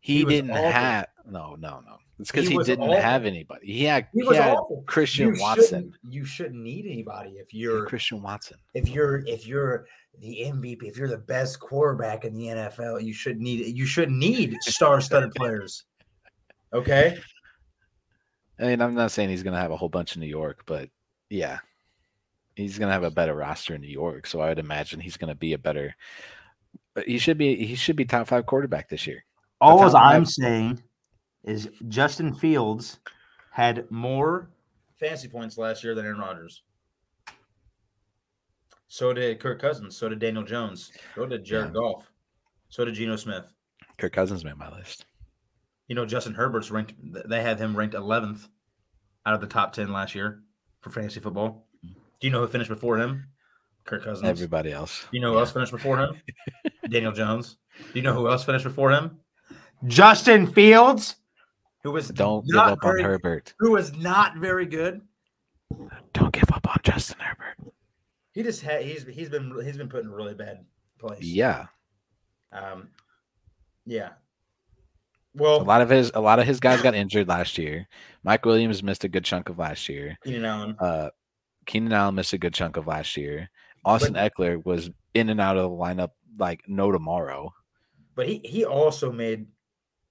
he, he didn't have no, no, no. It's because He he, didn't awful. have anybody. He had He he, was had awful. Christian You Watson. shouldn't- You shouldn't need anybody if you're Christian Watson. if you're if you're the MVP, if you're the best quarterback in the NFL, you shouldn't need you shouldn't need star-studded players. Okay, I mean, I'm not saying he's gonna have a whole bunch in New York, but yeah, he's gonna have a better roster in New York. So I would imagine he's gonna be a better. But he should be he should be top five quarterback this year. all That's I'm bad- saying is Justin Fields had more fantasy points last year than Aaron Rodgers. So did Kirk Cousins. So did Daniel Jones. So did Jared Yeah. Goff. So did Geno Smith. Kirk Cousins made my list. You know, Justin Herbert's ranked. They had him ranked 11th out of the top 10 last year for fantasy football. Do you know who finished before him? Kirk Cousins. Everybody else. Do you know who else finished before him? Daniel Jones. Do you know who else finished before him? Justin Fields, who was Don't give up very, on Herbert. who was not very good. Don't give up on Justin Herbert. He just had he's he's been he's been put in a really bad place. Yeah. Um. Yeah. Well, a lot of his a lot of his guys got injured last year. Mike Williams missed a good chunk of last year. Keenan Allen. Uh Keenan Allen missed a good chunk of last year. Austin Ekeler was in and out of the lineup like no tomorrow. But he he also made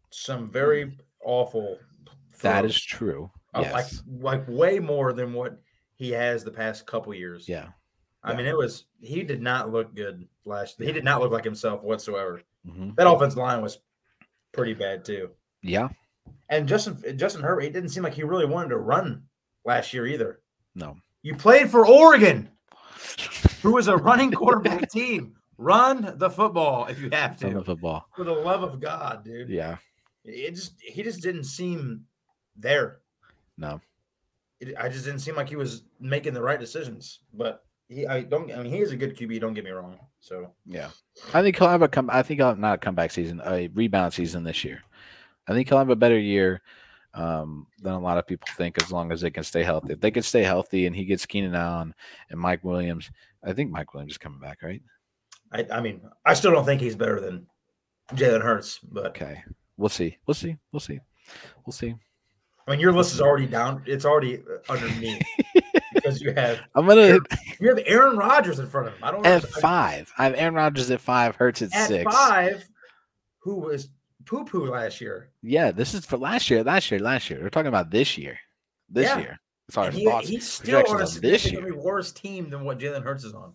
some very awful. That throws. is true. Uh, Yes. like like way more than what he has the past couple years. yeah. I mean, it was he did not look good last. He did not look like himself whatsoever. Mhm. That offensive line was pretty bad too. Yeah. And Justin Justin Herbert, he didn't seem like he really wanted to run last year either. No. You played for Oregon, who was a running quarterback team. Run the football if you have to. of football. For the love of God, dude. Yeah. It just he just didn't seem there. No. It, I just didn't seem like he was making the right decisions. But he, I don't. I mean, he is a good QB. Don't get me wrong. So Yeah. I think he'll have a come I think he'll have not a comeback season, a rebound season this year. I think he'll have a better year um, than a lot of people think as long as they can stay healthy. If they can stay healthy and he gets Keenan Allen and Mike Williams, I think Mike Williams is coming back, right? I, I mean, I still don't think he's better than Jalen Hurts. But Okay. We'll see. We'll see. We'll see. We'll see. I mean, your list is already down. It's already uh, underneath because you have I'm gonna you have Aaron Rodgers in front of him. I don't know. at five. I have Aaron Rodgers at five, Hurts at, At six. five, who was poo poo last year? Yeah, this is for last year. Last year, last year. We're talking about this year. This Yeah. year. As far And as he- thoughts, he's still on a projections on this significantly worse team than what Jalen Hurts is on.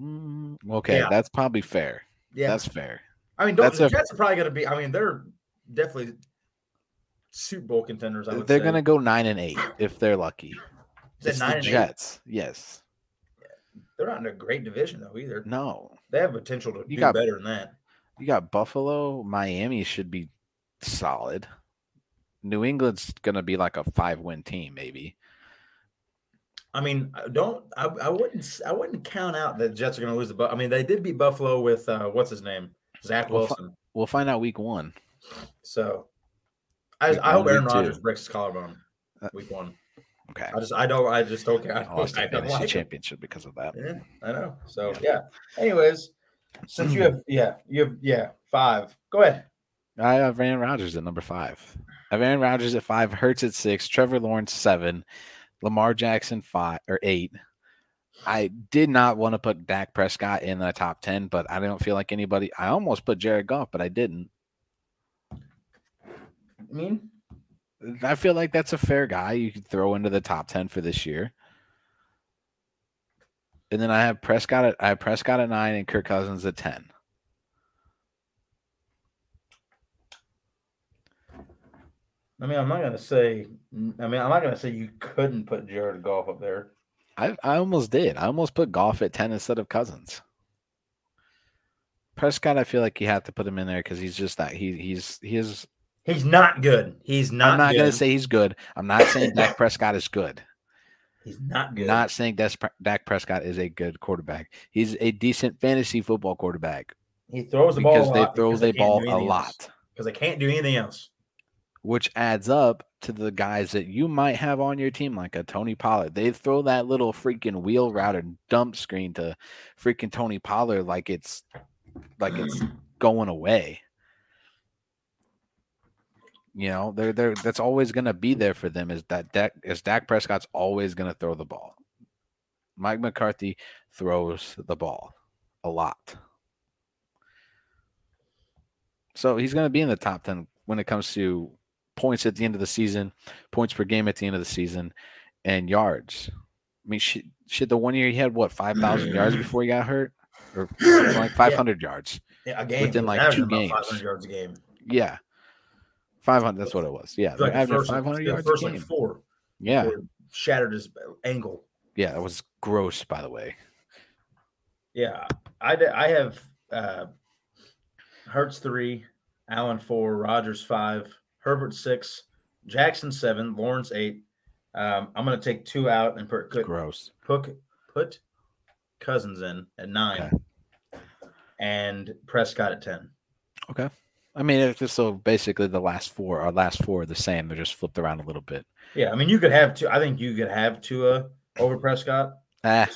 Mm, okay, Yeah. that's probably fair. Yeah, That's fair. I mean, don't, the a- Jets are probably going to be. I mean, they're definitely Super Bowl contenders. I would They're say. gonna go nine and eight if they're lucky. Is It's the and eight? Jets. Yes. They're not in a great division though either. No. They have potential to You do got- better than that. You got Buffalo. Miami should be solid. New England's gonna be like a five win team, maybe. I mean, I don't I, I wouldn't I wouldn't count out that Jets are going to lose the. I mean, they did beat Buffalo with uh, what's his name, Zach Well, fi- Wilson. We'll find out week one. So, I, I hope Aaron Rodgers breaks his collarbone Uh, week one. Okay. I just I don't I just don't care. I lost I the don't like championship because of that. Yeah, I know. So yeah. Anyways, since you have yeah you have yeah five. Go ahead. I have Aaron Rodgers at number five. I have Aaron Rodgers at five, Hurts at six, Trevor Lawrence seven, Lamar Jackson five or eight. I did not want to put Dak Prescott in the top ten, but I don't feel like anybody. I almost put Jared Goff, but I didn't. I mean, I feel like that's a fair guy you could throw into the top ten for this year. And then I have Prescott at I have Prescott at nine and Kirk Cousins at ten. I mean, I'm not gonna say. I mean, I'm not gonna say you couldn't put Jared Goff up there. I I almost did. I almost put Goff at ten instead of Cousins. Prescott, I feel like you have to put him in there because he's just that he he's he is. He's not good. He's not. I'm not gonna say he's good. I'm not saying Dak Prescott is good. he's not good. Not saying Des- Dak Prescott is a good quarterback. He's a decent fantasy football quarterback he throws the ball because a they lot throw because the ball a lot. because they can't do anything else. which adds up to the guys that you might have on your team, like a Tony Pollard. They throw that little freaking wheel route and dump screen to freaking Tony Pollard like it's like it's going away. You know, they're they're that's always gonna be there for them is that Dak is Dak Prescott's always gonna throw the ball. Mike McCarthy throws the ball a lot. So he's going to be in the top 10 when it comes to points at the end of the season, points per game at the end of the season, and yards. I mean, shit, shit the one year he had what, 5,000 yards before he got hurt? Or like 500 yards. Yeah, a game Within, like, two games. 500 yards a game. Yeah. 500, that's what it was. Yeah. Like they're the averaging first, 500 yards first like four. Yeah. Shattered his ankle. Yeah. That was gross, by the way. Yeah, I, I have uh, Hurts three, Allen four, Rodgers five, Herbert six, Jackson seven, Lawrence eight. Um, I'm gonna take Tua out and put put Gross. put, put Cousins in at nine, and Prescott at ten. Okay. I mean, it's just so basically the last four, our last four are the same. They're just flipped around a little bit. Yeah, I mean you could have two. I think you could have Tua over Prescott Ah,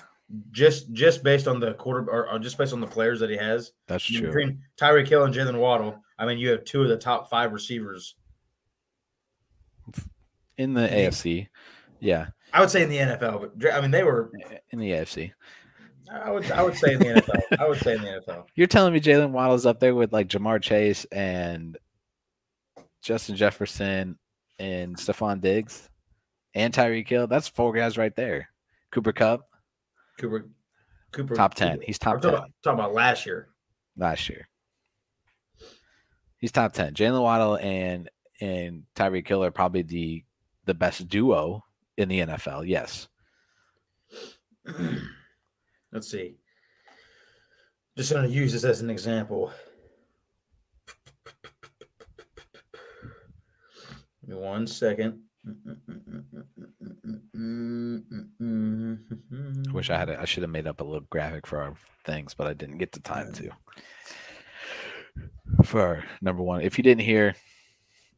just just based on the quarter or, or just based on the players that he has. that's true. Between Tyreek Hill and Jaylen Waddle, I mean you have two of the top five receivers. In the AFC. Yeah. I would say in the NFL, but I mean they were. In the AFC. I would I would say in the NFL. I would say in the NFL. You're telling me Jaylen Waddle's up there with like Ja'Marr Chase and Justin Jefferson and Stefon Diggs and Tyreek Hill? That's four guys right there. Cooper Kupp, Cooper Cooper top 10. Cooper- He's I'm top talking 10 about, talking about last year. last year. He's top 10. Jaylen Waddle and and Tyreek Hill are probably the the best duo in the NFL. Yes. Let's see. Just going to use this as an example. One second. I wish I had it. I should have made up a little graphic for our things, but I didn't get the time to. For number one, if you didn't hear,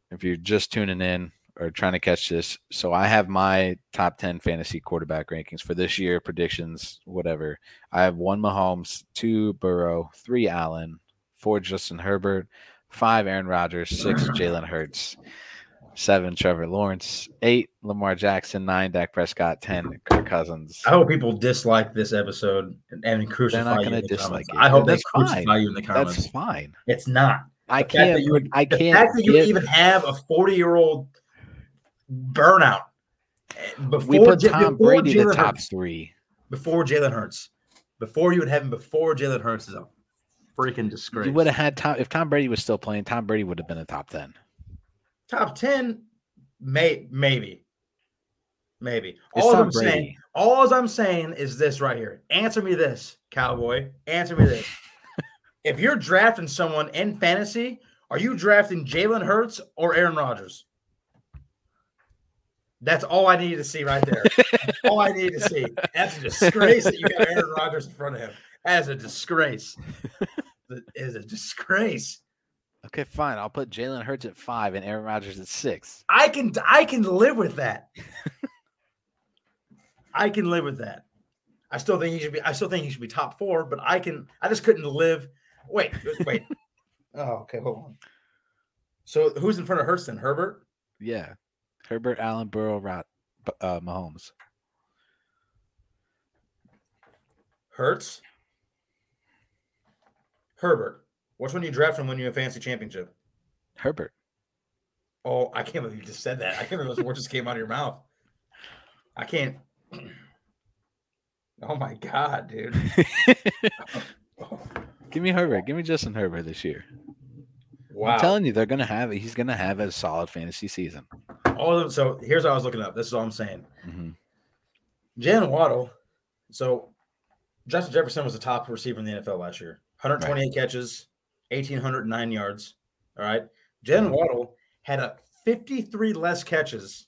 if you're just tuning in or trying to catch this, so I have my top 10 fantasy quarterback rankings for this year, predictions, whatever. I have one Mahomes, two Burrow, three Allen, four Justin Herbert, five Aaron Rodgers, six Jalen Hurts, seven Trevor Lawrence, eight Lamar Jackson, nine Dak Prescott, ten mm-hmm. Kirk Cousins. I hope people dislike this episode and, and crucify you. gonna in the dislike comments. it. I hope That's they crucify fine. you in the comments. That's fine. it's not. I The can't. you would- I The can't. The fact that you even have a 40 year old burnout before we put Tom before Brady in the top Hurts, three. before Jalen Hurts, before you would have him before Jalen Hurts is a freaking disgrace. You would have had Tom if Tom Brady was still playing. Tom Brady would have been a top ten. top 10, may maybe, maybe. It's All I'm Brady. saying, all I'm saying is this right here. Answer me this, cowboy. Answer me this. if you're drafting someone in fantasy, are you drafting Jalen Hurts or Aaron Rodgers? That's all I needed to see right there. That's all I needed to see. That's a disgrace that you got Aaron Rodgers in front of him. That is a disgrace. That is a disgrace. Okay, fine. I'll put Jalen Hurts at five and Aaron Rodgers at six. I can I can live with that. I can live with that. I still think he should be. I still think he should be top four, but I can. I just couldn't live. Wait, wait. oh, okay. Hold on. So who's in front of Hurts then? Herbert. Yeah, Herbert, Allen, Burrow, Rod, uh, Mahomes. Hurts. Herbert. Which one you draft from when you a fancy championship? Herbert. Oh, I can't believe you just said that. I can't believe those words just came out of your mouth. I can't. Oh my god, dude. Give me Herbert. Give me Justin Herbert this year. Wow. I'm telling you, they're gonna have. He's gonna have a solid fantasy season. All of them. So here's what I was looking up. This is all I'm saying. hmm Jaylen Waddle. So Justin Jefferson was the top receiver in the NFL last year. 128 catches, 1,809 yards. All right. Jalen Mhm. Waddle had a 53 less catches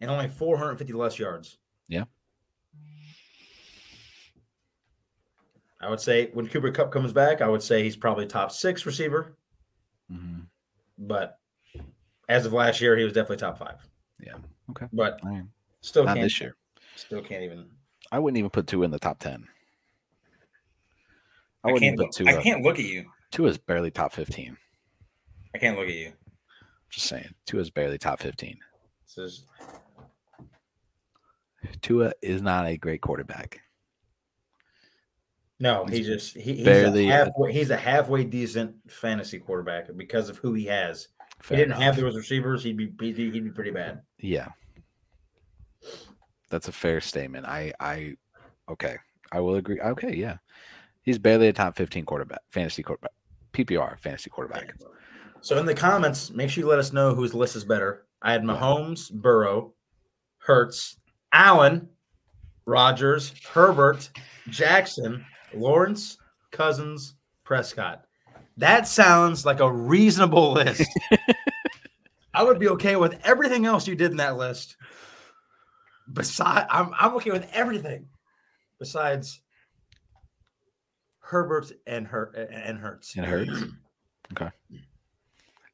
and only 450 less yards. Yeah. I would say when Cooper Kupp comes back, I would say he's probably top six receiver. hmm But as of last year, he was definitely top five. Yeah. Okay. But All right. still Not can't this year. Still can't even. I wouldn't even put two in the top ten. I I wouldn't can't. even put two. I up. can't look at you. Tua is barely top fifteen. I can't look at you. Just saying. Tua is barely top fifteen. This is Tua is not a great quarterback. no. He He's just he, he's barely a a- He's a halfway decent fantasy quarterback because of who he has. If Fair he didn't have those receivers, he'd be he'd, be pretty bad. Yeah. That's a fair statement. I I okay. I will agree. Okay, yeah. He's barely a top 15 quarterback, fantasy quarterback. PPR fantasy quarterback. So in the comments, make sure you let us know whose list is better. I had Mahomes, Burrow, Hurts, Allen, Rodgers, Herbert, Jackson, Lawrence, Cousins, Prescott. That sounds like a reasonable list. I would be okay with everything else you did in that list. Besides, I'm I'm okay with everything besides Herbert and Her and Hurts. And Hurts. Okay.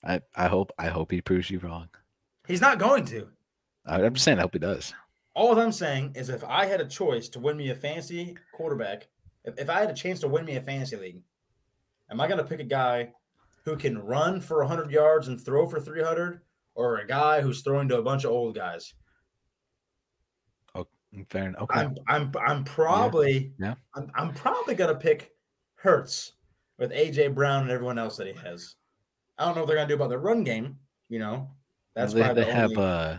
I I hope I hope he proves you wrong. He's not going to. I- I'm just saying I hope he does. All I'm saying is if I had a choice to win me a fantasy quarterback, if, if I had a chance to win me a fantasy league, am I going to pick a guy who can run for 100 yards and throw for 300 or a guy who's throwing to a bunch of old guys? Fair enough. Okay. I'm I'm I'm probably Yeah. I'm, I'm probably going to pick Hurts with AJ Brown and everyone else that he has. I don't know what they're going to do about the run game, you know. That's they, probably they the have only, uh,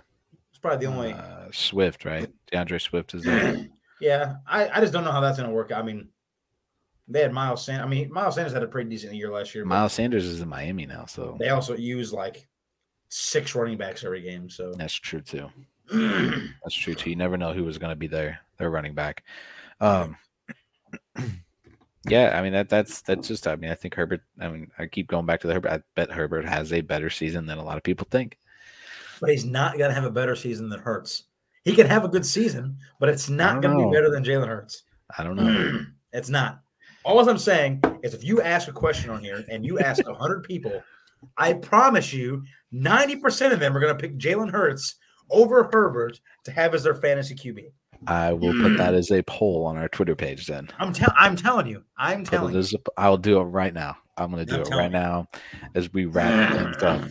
it's probably the only uh Swift, right? D'Andre Swift is there. Yeah, I, I just don't know how that's going to work. I mean, they had Miles Sanders. I mean, Miles Sanders had a pretty decent year last year. Miles Sanders is in Miami now, so They also use like six running backs every game. So that's true too. That's true too. You never know who was going to be there. Their running back. Um, yeah, I mean that that's that's just. I mean, I think Herbert. I mean, I keep going back to the Herbert. I bet Herbert has a better season than a lot of people think. but he's not going to have a better season than Hurts. He can have a good season, but it's not going to be better than Jalen Hurts. I don't know. it's not. All I'm saying is if you ask a question on here and you ask 100 people, I promise you 90% of them are going to pick Jalen Hurts over Herbert to have as their fantasy QB. I will put that as a poll on our Twitter page. Then I'm, tell- I'm telling you. I'm Put telling it you. as a- I'll do it right now. I'm going to do I'm it right you. now as we wrap things up.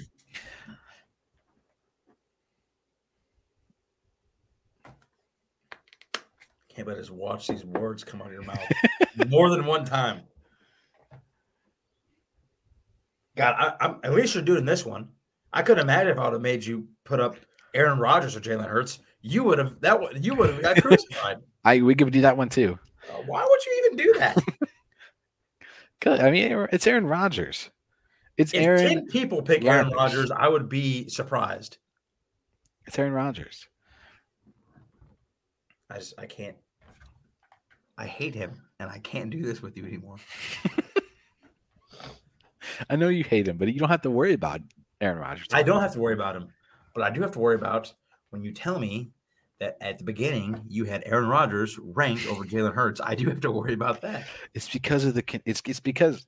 Can't let us watch these words come out of your mouth more than one time. God, I, I'm at least you're doing this one. I couldn't imagine if I would have made you put up Aaron Rodgers or Jalen Hurts. You would have that would you would have got crucified. I we could do that one too. Uh, Why would you even do that? 'Cause, I mean, it's Aaron Rodgers. It's If Aaron. ten people pick Aaron Rodgers. Rodgers, I would be surprised. It's Aaron Rodgers. I just I can't. I hate him, and I can't do this with you anymore. I know you hate him, but you don't have to worry about Aaron Rodgers. I don't have to worry about him, but I do have to worry about when you tell me that at the beginning you had Aaron Rodgers ranked over Jalen Hurts. I do have to worry about that. It's because of the. It's it's because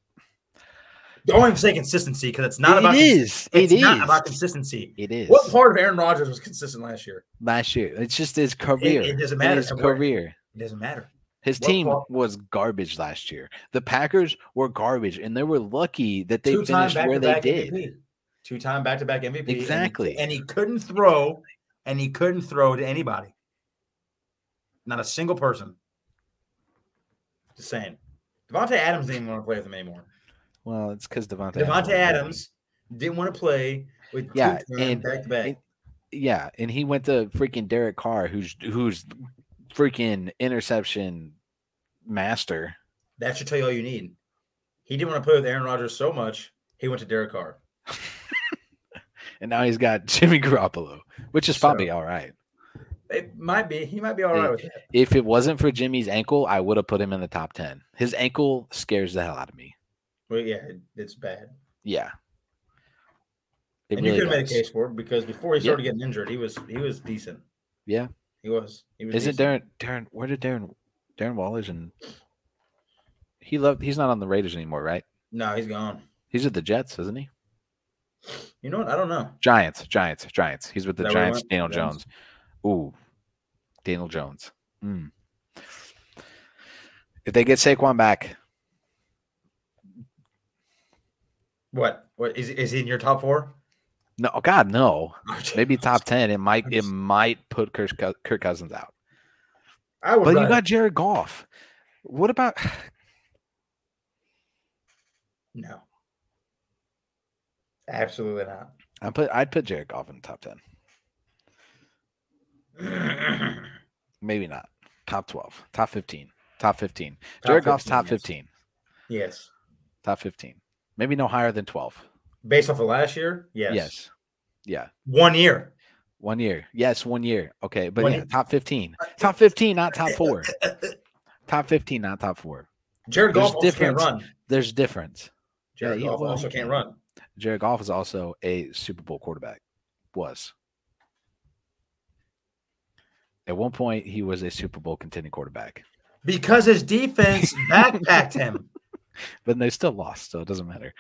Don't even say consistency because it's not it about. is. It's It is. not about consistency. It is. What part of Aaron Rodgers was consistent last year? last year? It's just his career. it doesn't matter. His career. It doesn't matter. His what team was garbage last year. The Packers were garbage, and they were lucky that they Two-time finished where they did. MVP. Two-time back-to-back MVP. and he- Exactly. And he, couldn't throw, and he couldn't throw to anybody. Not a single person. Just saying. Davante Adams didn't want to play with him anymore. Well, it's because Davante. Davante Adams didn't want to play with Yeah, and- back-to-back. and- Yeah, and he went to freaking Derek Carr, who's who's freaking interception master. that should tell you all you need. He didn't want to play with Aaron Rodgers so much, he went to Derek Carr. And now he's got Jimmy Garoppolo, which is So- probably all right. It might be. He might be all Yeah. right with that. If it wasn't for Jimmy's ankle, I would have put him in the top 10. His ankle scares the hell out of me. Well, yeah, it- it's bad. Yeah. It and really you could have made a case for it because before he Yeah. started getting injured, he was he was decent. Yeah. He was. He was Isn't decent. Darren Darren where did Darren Darren Waller's and he loved he's not on the Raiders anymore, right? No, he's gone. He's at the Jets, isn't he? You know what? I don't know. Giants, Giants, Giants. He's with the that Giants. Daniel Giants? Jones. Ooh. Daniel Jones. Mm. If they get Saquon back, What? What is is he in your top four? No, oh God, no. Maybe top ten. It might it might put Kirk, Kirk Cousins out. I would. But you got Jared Goff. What about no. Absolutely not. I put I'd put Jared Goff in the top ten. Maybe not. Top twelve. Top fifteen. Top fifteen. Top Jared Goff's top yes. fifteen. yes. Top fifteen. Maybe no higher than twelve. Based off of last year, yes. Yes. Yeah. One year. One year. Yes, one year. Okay, but One yeah, year. top 15. Top 15, not top four. top 15, not top four. Jared There's Goff can't difference. run. There's difference. Jared Yeah, Goff well, also can't run. Jared Goff is also a Super Bowl quarterback. Was. At one point, he was a Super Bowl contending quarterback, Because his defense backpacked him. but they still lost, so it doesn't matter.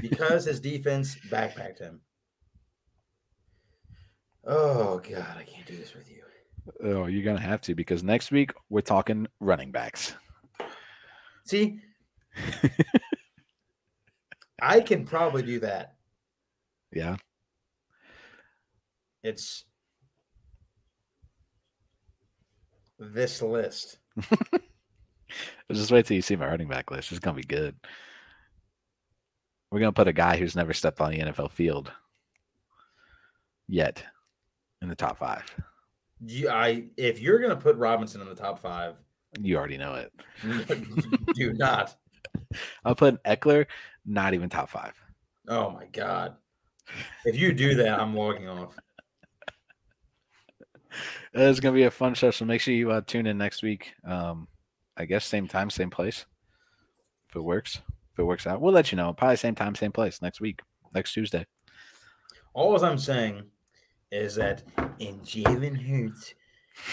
Because his defense backpacked him. Oh God, I can't do this with you. Oh, you're gonna have to because next week we're talking running backs. See, I can probably do that. Yeah, It's this list. just wait till you see my running back list. It's gonna be good. We're gonna put a guy who's never stepped on the NFL field yet in the top five. You, I if you're gonna put Robinson in the top five, You already know it. do not. I'll put Ekeler, not even top five. Oh my God. If you do that, I'm logging off. It's gonna be a fun show, so make sure you uh, tune in next week. Um, I guess same time, same place. If it works, if it works out, we'll let you know. Probably same time, same place next week, next Tuesday. All I'm saying is that in Jalen Hurts'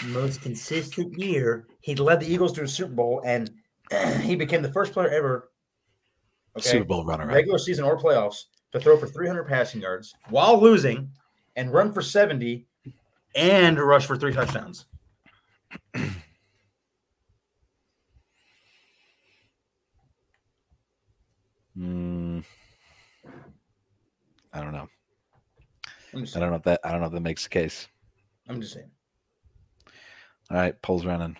most consistent year, he led the Eagles to a Super Bowl, and he became the first player ever, okay, Super Bowl runner regular season or playoffs, to throw for 300 passing yards while losing, and run for 70, and rush for three touchdowns. I don't know. I don't know if that. I don't know if that makes the case. I'm just saying. All right, polls running.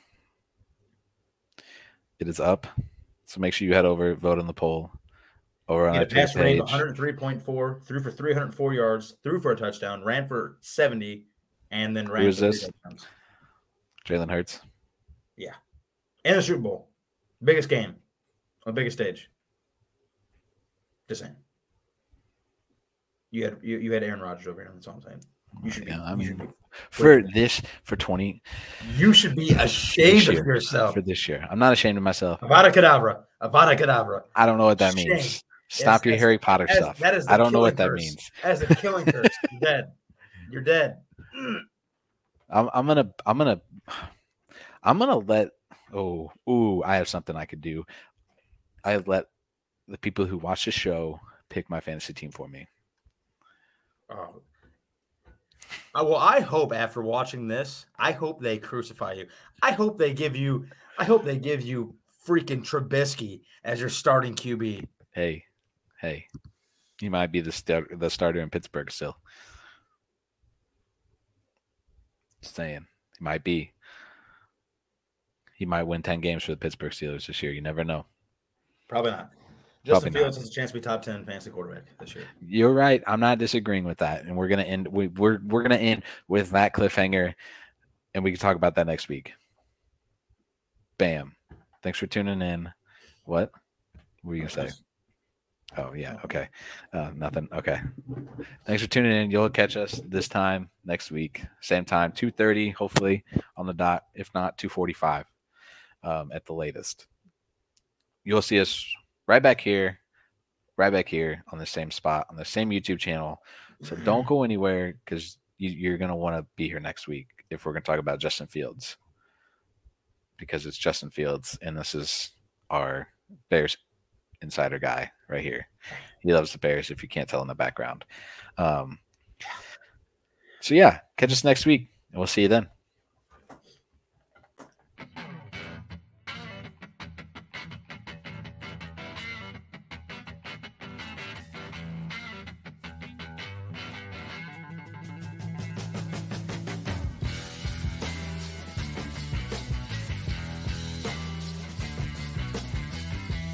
It is up, so make sure you head over, vote on the poll, over on He our had a pass of 103.4, threw for 304 yards, threw for a touchdown, ran for 70, and then ran is for this? Jalen Hurts. Yeah. And the Super Bowl. Biggest game on biggest stage. Just saying. You had you, you had Aaron Rodgers over here. That's all I'm saying. You should be. Yeah, I mean, be for this for twenty you should be ashamed This of yourself. for this year. I'm not ashamed of myself. Avada Kedavra. Avada Kedavra. I don't know what that Shame. means. Stop your that's- Harry Potter is- stuff. that is I don't know what killing that means. Is a killing curse. You're dead. You're dead. I'm, I'm gonna I'm gonna I'm gonna let oh ooh I have something I could do. I let the people who watch the show pick my fantasy team for me. Oh. Uh, well, I hope after watching this, I hope they crucify you. I hope they give you. I hope they give you freaking Trubisky as your starting QB. Hey, hey, you might be the start, the starter in Pittsburgh still. Just saying, he might be. He might win ten games for the Pittsburgh Steelers this year. You never know. Probably not. Justin Fields not. has a chance to be top ten fantasy quarterback this year. You're right. I'm not disagreeing with that, and we're gonna end. We, we're we're gonna end with that cliffhanger, and we can talk about that next week. Bam! Thanks for tuning in. What? What were you gonna say? Oh yeah. Okay. Uh, nothing. Okay. Thanks for tuning in. You'll catch us this time next week, same time, two thirty, hopefully on the dot. If not, two forty-five um, at the latest. You'll see us right back here, right back here on the same spot on the same YouTube channel. So don't go anywhere because you, you're gonna want to be here next week if we're gonna talk about Justin Fields because it's Justin Fields and this is our Bears insider guy right here. He loves the Bears if you can't tell in the background. Um, so yeah, catch us next week and we'll see you then.